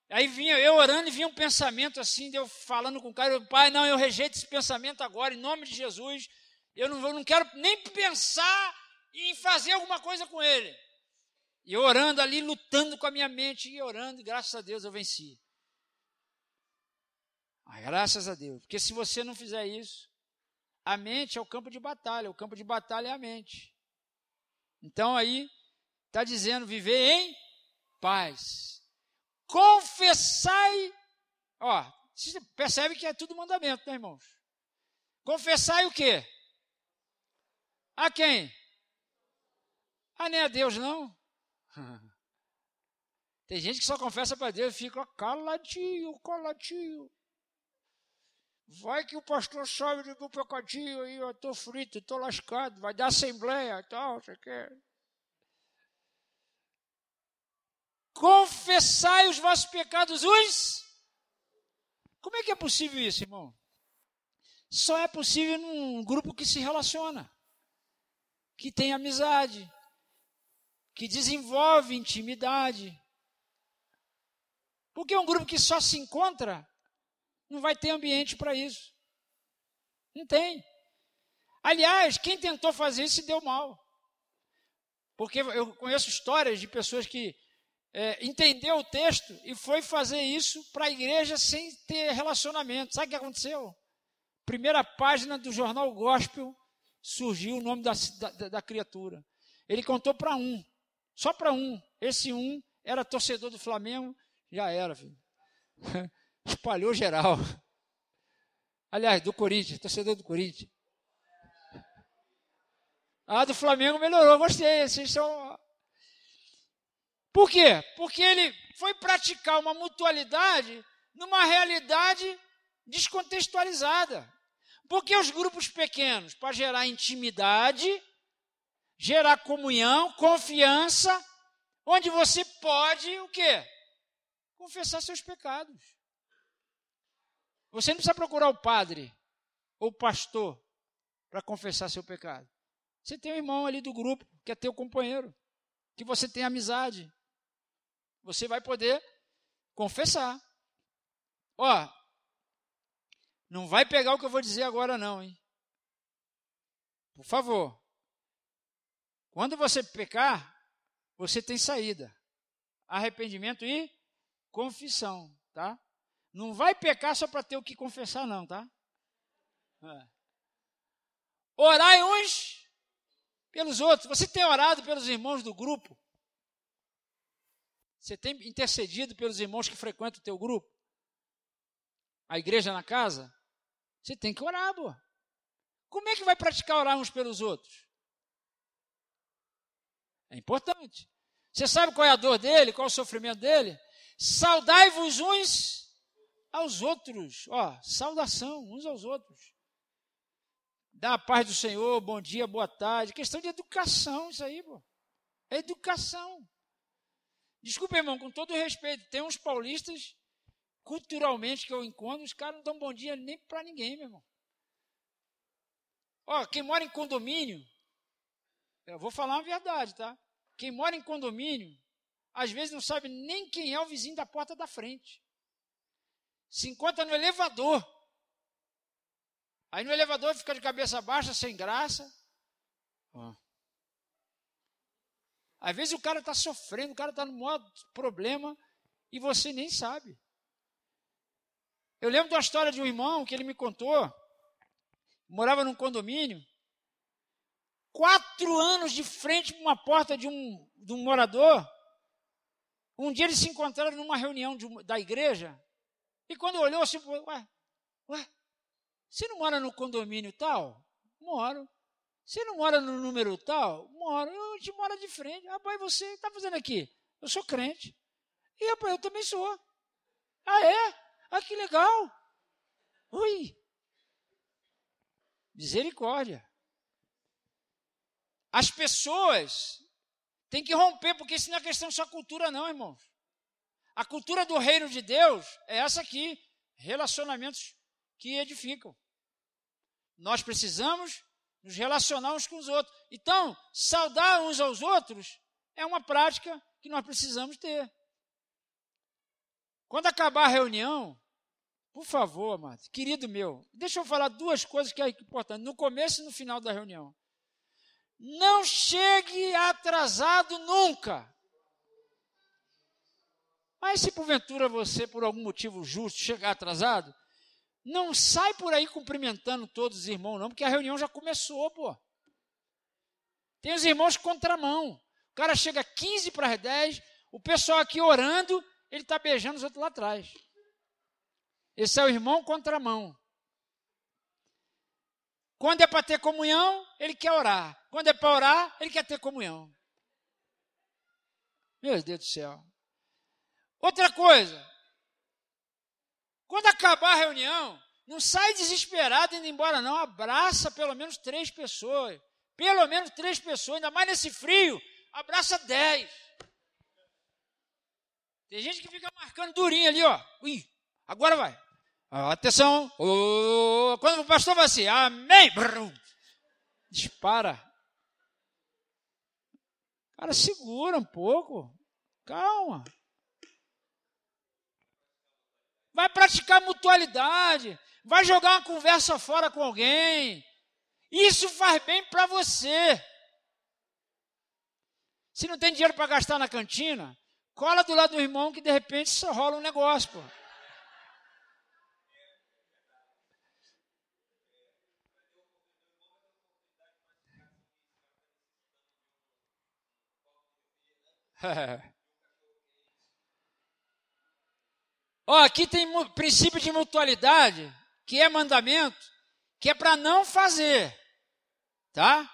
Aí vinha eu orando e vinha um pensamento assim, eu falando com o cara, eu, Pai, não, eu rejeito esse pensamento agora, em nome de Jesus. Eu não, eu não quero nem pensar em fazer alguma coisa com ele. E orando ali, lutando com a minha mente, e orando, e graças a Deus eu venci. Graças a Deus. Porque se você não fizer isso, a mente é o campo de batalha. O campo de batalha é a mente. Então aí, está dizendo viver em paz. Confessai. Ó, percebe que é tudo mandamento, né, irmãos? Confessai o quê? A quem? Ah, nem a Deus, não. Tem gente que só confessa para Deus e fica caladinho, caladinho. Vai que o pastor sabe do meu pecadinho aí, eu estou frito, estou lascado, vai dar assembleia e tal, você quer. Confessai os vossos pecados uns. Como é que é possível isso, irmão? Só é possível num grupo que se relaciona que tem amizade, que desenvolve intimidade. Porque um grupo que só se encontra não vai ter ambiente para isso. Não tem. Aliás, quem tentou fazer isso se deu mal. Porque eu conheço histórias de pessoas que é, entendeu o texto e foi fazer isso para a igreja sem ter relacionamento. Sabe o que aconteceu? Primeira página do jornal Gospel surgiu o nome da, da, da criatura. Ele contou para um, só para um. Esse um era torcedor do Flamengo, já era, filho. Espalhou geral. Aliás, do Corinthians, torcedor do Corinthians. Ah, do Flamengo melhorou, gostei. Vocês são. Por quê? Porque ele foi praticar uma mutualidade numa realidade descontextualizada. Porque os grupos pequenos, para gerar intimidade, gerar comunhão, confiança, onde você pode o quê? Confessar seus pecados. Você não precisa procurar o padre ou o pastor para confessar seu pecado. Você tem um irmão ali do grupo, que é teu companheiro, que você tem amizade. Você vai poder confessar. Ó, não vai pegar o que eu vou dizer agora, não, hein? Por favor. Quando você pecar, você tem saída. Arrependimento e confissão, tá? Não vai pecar só para ter o que confessar, não, tá? É. Orai uns pelos outros. Você tem orado pelos irmãos do grupo? Você tem intercedido pelos irmãos que frequentam o teu grupo? A igreja na casa? Você tem que orar, pô. Como é que vai praticar orar uns pelos outros? É importante. Você sabe qual é a dor dele, qual é o sofrimento dele? Saudai-vos uns aos outros. Ó, saudação uns aos outros. Dá a paz do Senhor, bom dia, boa tarde. Questão de educação, isso aí, pô. É educação. Desculpa, irmão, com todo respeito, tem uns paulistas, culturalmente, que eu encontro, os caras não dão bom dia nem para ninguém, meu irmão. Ó, quem mora em condomínio, eu vou falar uma verdade, tá? Quem mora em condomínio, às vezes não sabe nem quem é o vizinho da porta da frente. Se encontra no elevador. Aí no elevador fica de cabeça baixa, sem graça. Ó. Às vezes o cara está sofrendo, o cara está no maior problema e você nem sabe. Eu lembro de uma história de um irmão que ele me contou. Morava num condomínio. Quatro anos de frente para uma porta de um, de um morador. Um dia eles se encontraram numa reunião de, da igreja. E quando olhou assim, ué, ué, você não mora no condomínio tal? Moro. Você não mora no número tal? Moro. Eu te mora de frente. Rapaz, você está fazendo aqui? Eu sou crente. E rapaz, eu também sou. Ah, é? Ah, que legal. Ui. Misericórdia. As pessoas têm que romper, porque isso não é questão só cultura, não, irmãos. A cultura do reino de Deus é essa aqui: relacionamentos que edificam. Nós precisamos nos relacionar uns com os outros. Então, saudar uns aos outros é uma prática que nós precisamos ter. Quando acabar a reunião, por favor, amado, querido meu, deixa eu falar duas coisas que é importante, no começo e no final da reunião. Não chegue atrasado nunca. Mas se porventura você, por algum motivo justo, chegar atrasado, não sai por aí cumprimentando todos os irmãos, não, porque a reunião já começou, pô. Tem os irmãos contramão. O cara chega 15 para as 10, o pessoal aqui orando, ele está beijando os outros lá atrás. Esse é o irmão contramão. Quando é para ter comunhão, ele quer orar. Quando é para orar, ele quer ter comunhão. Meu Deus do céu. Outra coisa, quando acabar a reunião, não sai desesperado indo embora, não. Abraça pelo menos três pessoas. Pelo menos três pessoas, ainda mais nesse frio. Abraça dez. Tem gente que fica marcando durinho ali, ó. Ui, agora vai. Atenção. Quando o pastor vai assim, amém. Dispara. Cara, segura um pouco. Calma vai praticar mutualidade, vai jogar uma conversa fora com alguém. Isso faz bem para você. Se não tem dinheiro para gastar na cantina, cola do lado do irmão que de repente só rola um negócio, pô. Ó, aqui tem princípio de mutualidade, que é mandamento, que é para não fazer. Tá?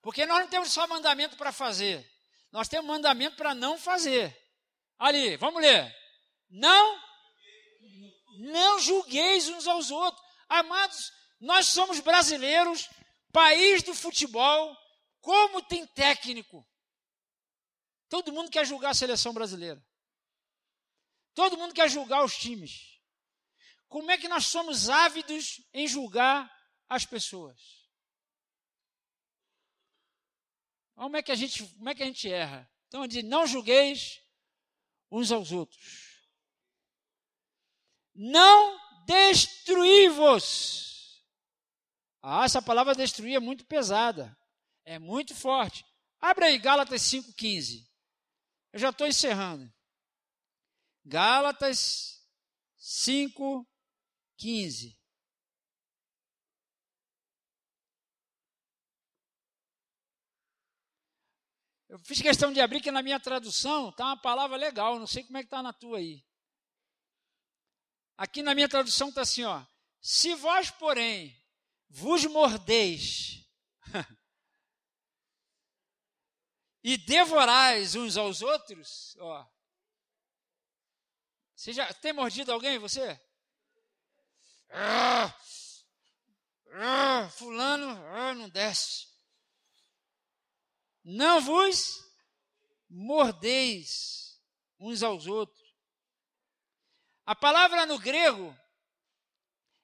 Porque nós não temos só mandamento para fazer. Nós temos mandamento para não fazer. Ali, vamos ler. Não não julgueis uns aos outros. Amados, nós somos brasileiros, país do futebol, como tem técnico. Todo mundo quer julgar a seleção brasileira. Todo mundo quer julgar os times. Como é que nós somos ávidos em julgar as pessoas? Como é que a gente, como é que a gente erra? Então ele diz: não julgueis uns aos outros. Não destruí-vos. Ah, essa palavra destruir é muito pesada. É muito forte. Abre aí Gálatas 5,15. Eu já estou encerrando. Gálatas 5, 15. Eu fiz questão de abrir que na minha tradução está uma palavra legal, não sei como é que está na tua aí. Aqui na minha tradução está assim, ó. Se vós, porém, vos mordeis e devorais uns aos outros, ó. Você já tem mordido alguém, você? Ah, ah, fulano, ah, não desce. Não vos mordeis uns aos outros. A palavra no grego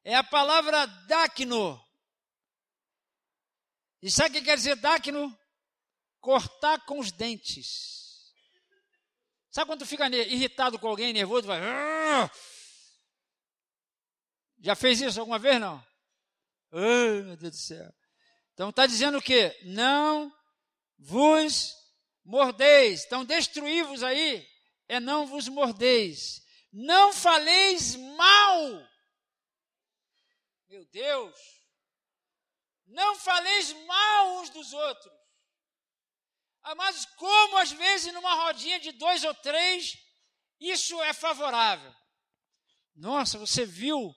é a palavra dáquino. E sabe o que quer dizer dáquino? Cortar com os dentes. Sabe quando tu fica irritado com alguém, nervoso, vai. Já fez isso alguma vez, não? Ai, meu Deus do céu. Então está dizendo o quê? Não vos mordeis. Então, destruí-vos aí é não vos mordeis. Não faleis mal. Meu Deus. Não faleis mal uns dos outros. Mas como às vezes numa rodinha de dois ou três, isso é favorável. Nossa, você viu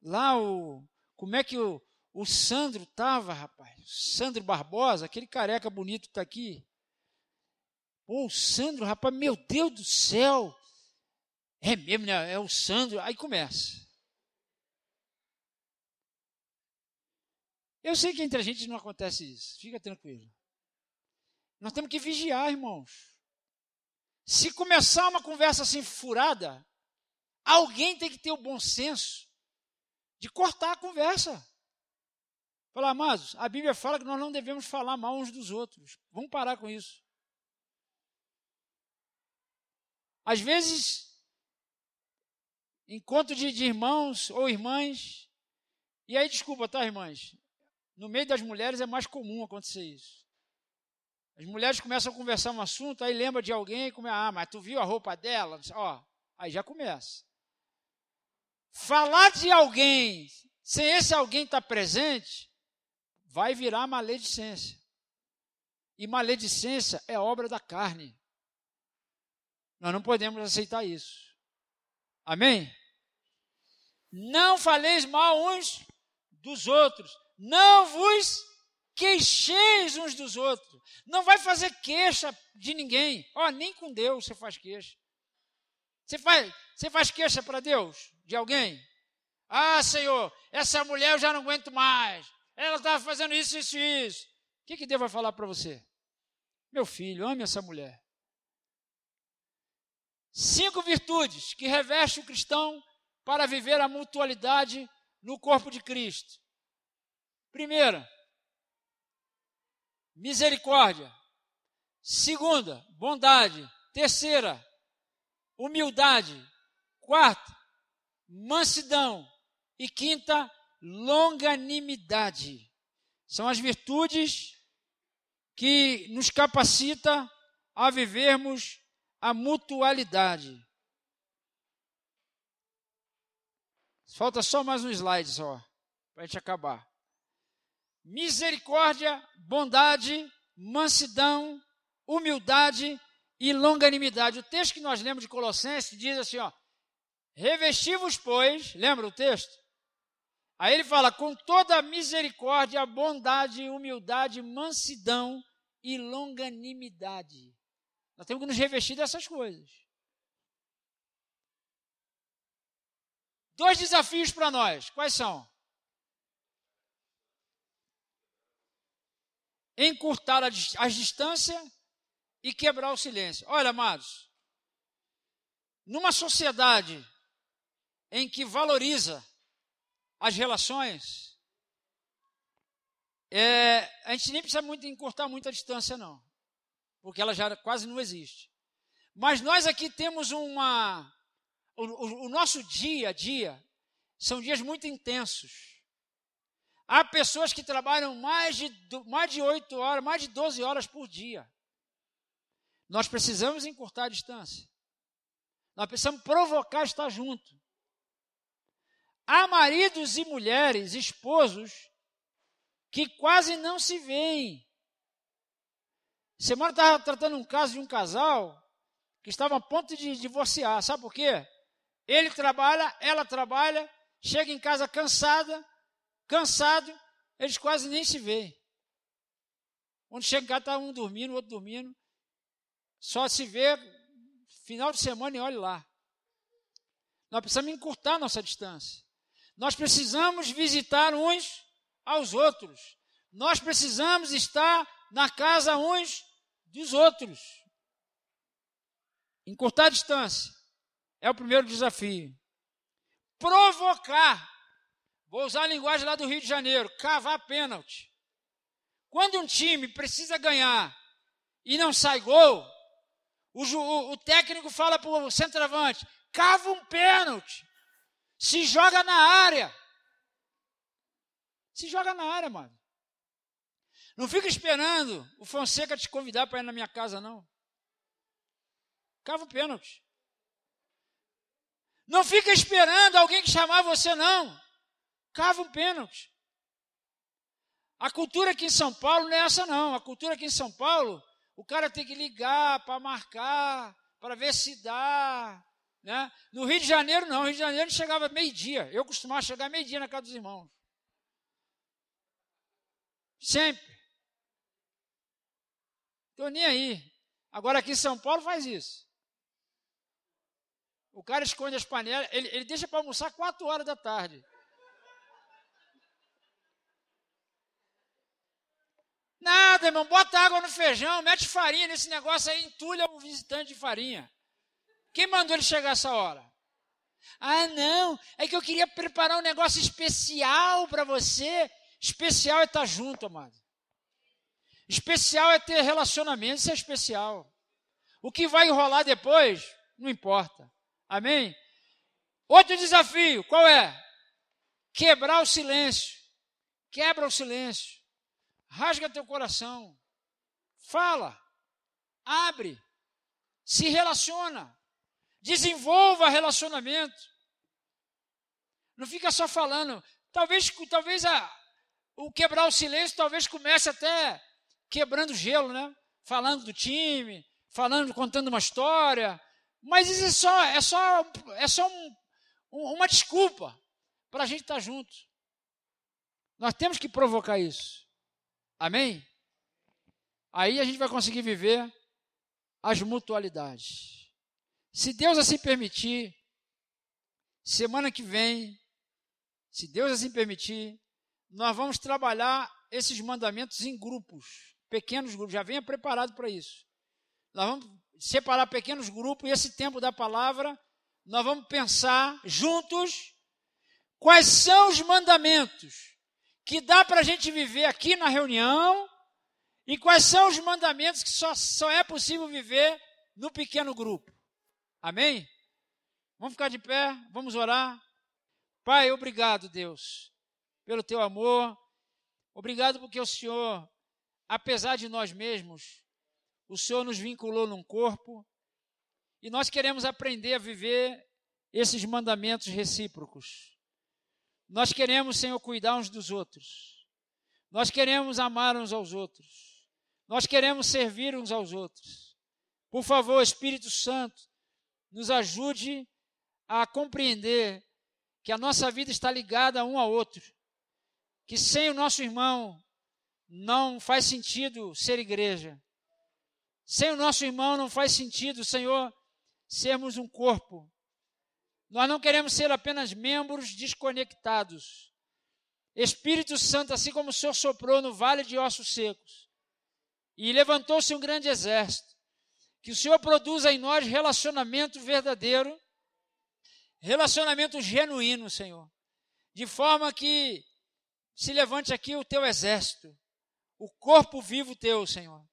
lá o como é que o, o Sandro estava, rapaz? Sandro Barbosa, aquele careca bonito que está aqui. Ô, o Sandro, rapaz, meu Deus do céu. É mesmo, né? É o Sandro. Aí começa. Eu sei que entre a gente não acontece isso. Fica tranquilo. Nós temos que vigiar, irmãos. Se começar uma conversa assim furada, alguém tem que ter o bom senso de cortar a conversa. Falar, amados, a Bíblia fala que nós não devemos falar mal uns dos outros. Vamos parar com isso. Às vezes, encontro de, de irmãos ou irmãs, e aí, desculpa, tá, irmãs? No meio das mulheres é mais comum acontecer isso. As mulheres começam a conversar um assunto, aí lembra de alguém, como, ah, mas tu viu a roupa dela? Ó, aí já começa. Falar de alguém sem esse alguém estar tá presente, vai virar maledicência. E maledicência é obra da carne. Nós não podemos aceitar isso. Amém? Não faleis mal uns dos outros. Não vos queixeis uns dos outros. Não vai fazer queixa de ninguém. Ó, oh, nem com Deus você faz queixa. Você faz, você faz queixa para Deus de alguém? Ah, Senhor, essa mulher eu já não aguento mais. Ela estava fazendo isso, isso isso. O que, que Deus vai falar para você? Meu filho, ame essa mulher. Cinco virtudes que reveste o cristão para viver a mutualidade no corpo de Cristo. Primeira, misericórdia. Segunda, bondade. Terceira, humildade. Quarta, mansidão. E quinta, longanimidade. São as virtudes que nos capacita a vivermos a mutualidade. Falta só mais um slide só, para a gente acabar. Misericórdia, bondade, mansidão, humildade e longanimidade. O texto que nós lemos de Colossenses diz assim, ó, revestivos, pois, lembra o texto? Aí ele fala, com toda misericórdia, bondade, humildade, mansidão e longanimidade. Nós temos que nos revestir dessas coisas. Dois desafios para nós. Quais são? Encurtar as distâncias e quebrar o silêncio. Olha, amados, numa sociedade em que valoriza as relações, é, a gente nem precisa muito encurtar muito a distância, não porque ela já quase não existe. Mas nós aqui temos uma. O, o, o nosso dia a dia são dias muito intensos. Há pessoas que trabalham mais de, mais de 8 horas, mais de 12 horas por dia. Nós precisamos encurtar a distância. Nós precisamos provocar estar junto. Há maridos e mulheres, esposos, que quase não se veem. Semana estava tratando um caso de um casal que estava a ponto de divorciar. Sabe por quê? Ele trabalha, ela trabalha, chega em casa cansada, cansado, eles quase nem se veem. Quando chega em casa, está um dormindo, outro dormindo. Só se vê final de semana e olhe lá. Nós precisamos encurtar nossa distância. Nós precisamos visitar uns aos outros. Nós precisamos estar na casa uns dos outros. Encurtar a distância é o primeiro desafio. Provocar. Vou usar a linguagem lá do Rio de Janeiro, cavar pênalti. Quando um time precisa ganhar e não sai gol, o, o, o técnico fala para o centroavante: cava um pênalti, se joga na área. Se joga na área, mano. Não fica esperando o Fonseca te convidar para ir na minha casa, não. Cava o pênalti. Não fica esperando alguém que chamar você, não. Cava um pênalti. A cultura aqui em São Paulo não é essa, não. A cultura aqui em São Paulo, o cara tem que ligar para marcar, para ver se dá. Né? No Rio de Janeiro, não. No Rio de Janeiro chegava meio-dia. Eu costumava chegar meio-dia na casa dos irmãos. Sempre. Estou nem aí. Agora aqui em São Paulo faz isso. O cara esconde as panelas, ele, ele deixa para almoçar 4 horas da tarde. Nada, irmão, bota água no feijão, mete farinha nesse negócio aí, entulha o visitante de farinha. Quem mandou ele chegar essa hora? Ah, não, é que eu queria preparar um negócio especial para você. Especial é estar tá junto, amado. Especial é ter relacionamento, isso é especial. O que vai enrolar depois, não importa. Amém? Outro desafio, qual é? Quebrar o silêncio. Quebra o silêncio rasga teu coração, fala, abre, se relaciona, desenvolva relacionamento. Não fica só falando. Talvez, talvez a, o quebrar o silêncio talvez comece até quebrando gelo, né? Falando do time, falando, contando uma história. Mas isso é só, é só, é só um, uma desculpa para a gente estar tá junto. Nós temos que provocar isso. Amém? Aí a gente vai conseguir viver as mutualidades. Se Deus assim permitir, semana que vem, se Deus assim permitir, nós vamos trabalhar esses mandamentos em grupos, pequenos grupos. Já venha preparado para isso. Nós vamos separar pequenos grupos e esse tempo da palavra, nós vamos pensar juntos quais são os mandamentos que dá para a gente viver aqui na reunião e quais são os mandamentos que só, só é possível viver no pequeno grupo. Amém? Vamos ficar de pé, vamos orar. Pai, obrigado, Deus, pelo teu amor. Obrigado porque o Senhor, apesar de nós mesmos, o Senhor nos vinculou num corpo e nós queremos aprender a viver esses mandamentos recíprocos. Nós queremos, Senhor, cuidar uns dos outros. Nós queremos amar uns aos outros. Nós queremos servir uns aos outros. Por favor, Espírito Santo, nos ajude a compreender que a nossa vida está ligada um ao outro. Que sem o nosso irmão não faz sentido ser igreja. Sem o nosso irmão não faz sentido, Senhor, sermos um corpo. Nós não queremos ser apenas membros desconectados. Espírito Santo, assim como o Senhor soprou no vale de ossos secos e levantou-se um grande exército, que o Senhor produza em nós relacionamento verdadeiro, relacionamento genuíno, Senhor, de forma que se levante aqui o teu exército, o corpo vivo teu, Senhor,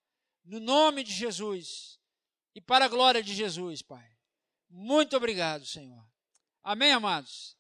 no nome de Jesus e para a glória de Jesus, Pai. Muito obrigado, Senhor. Amém, amados?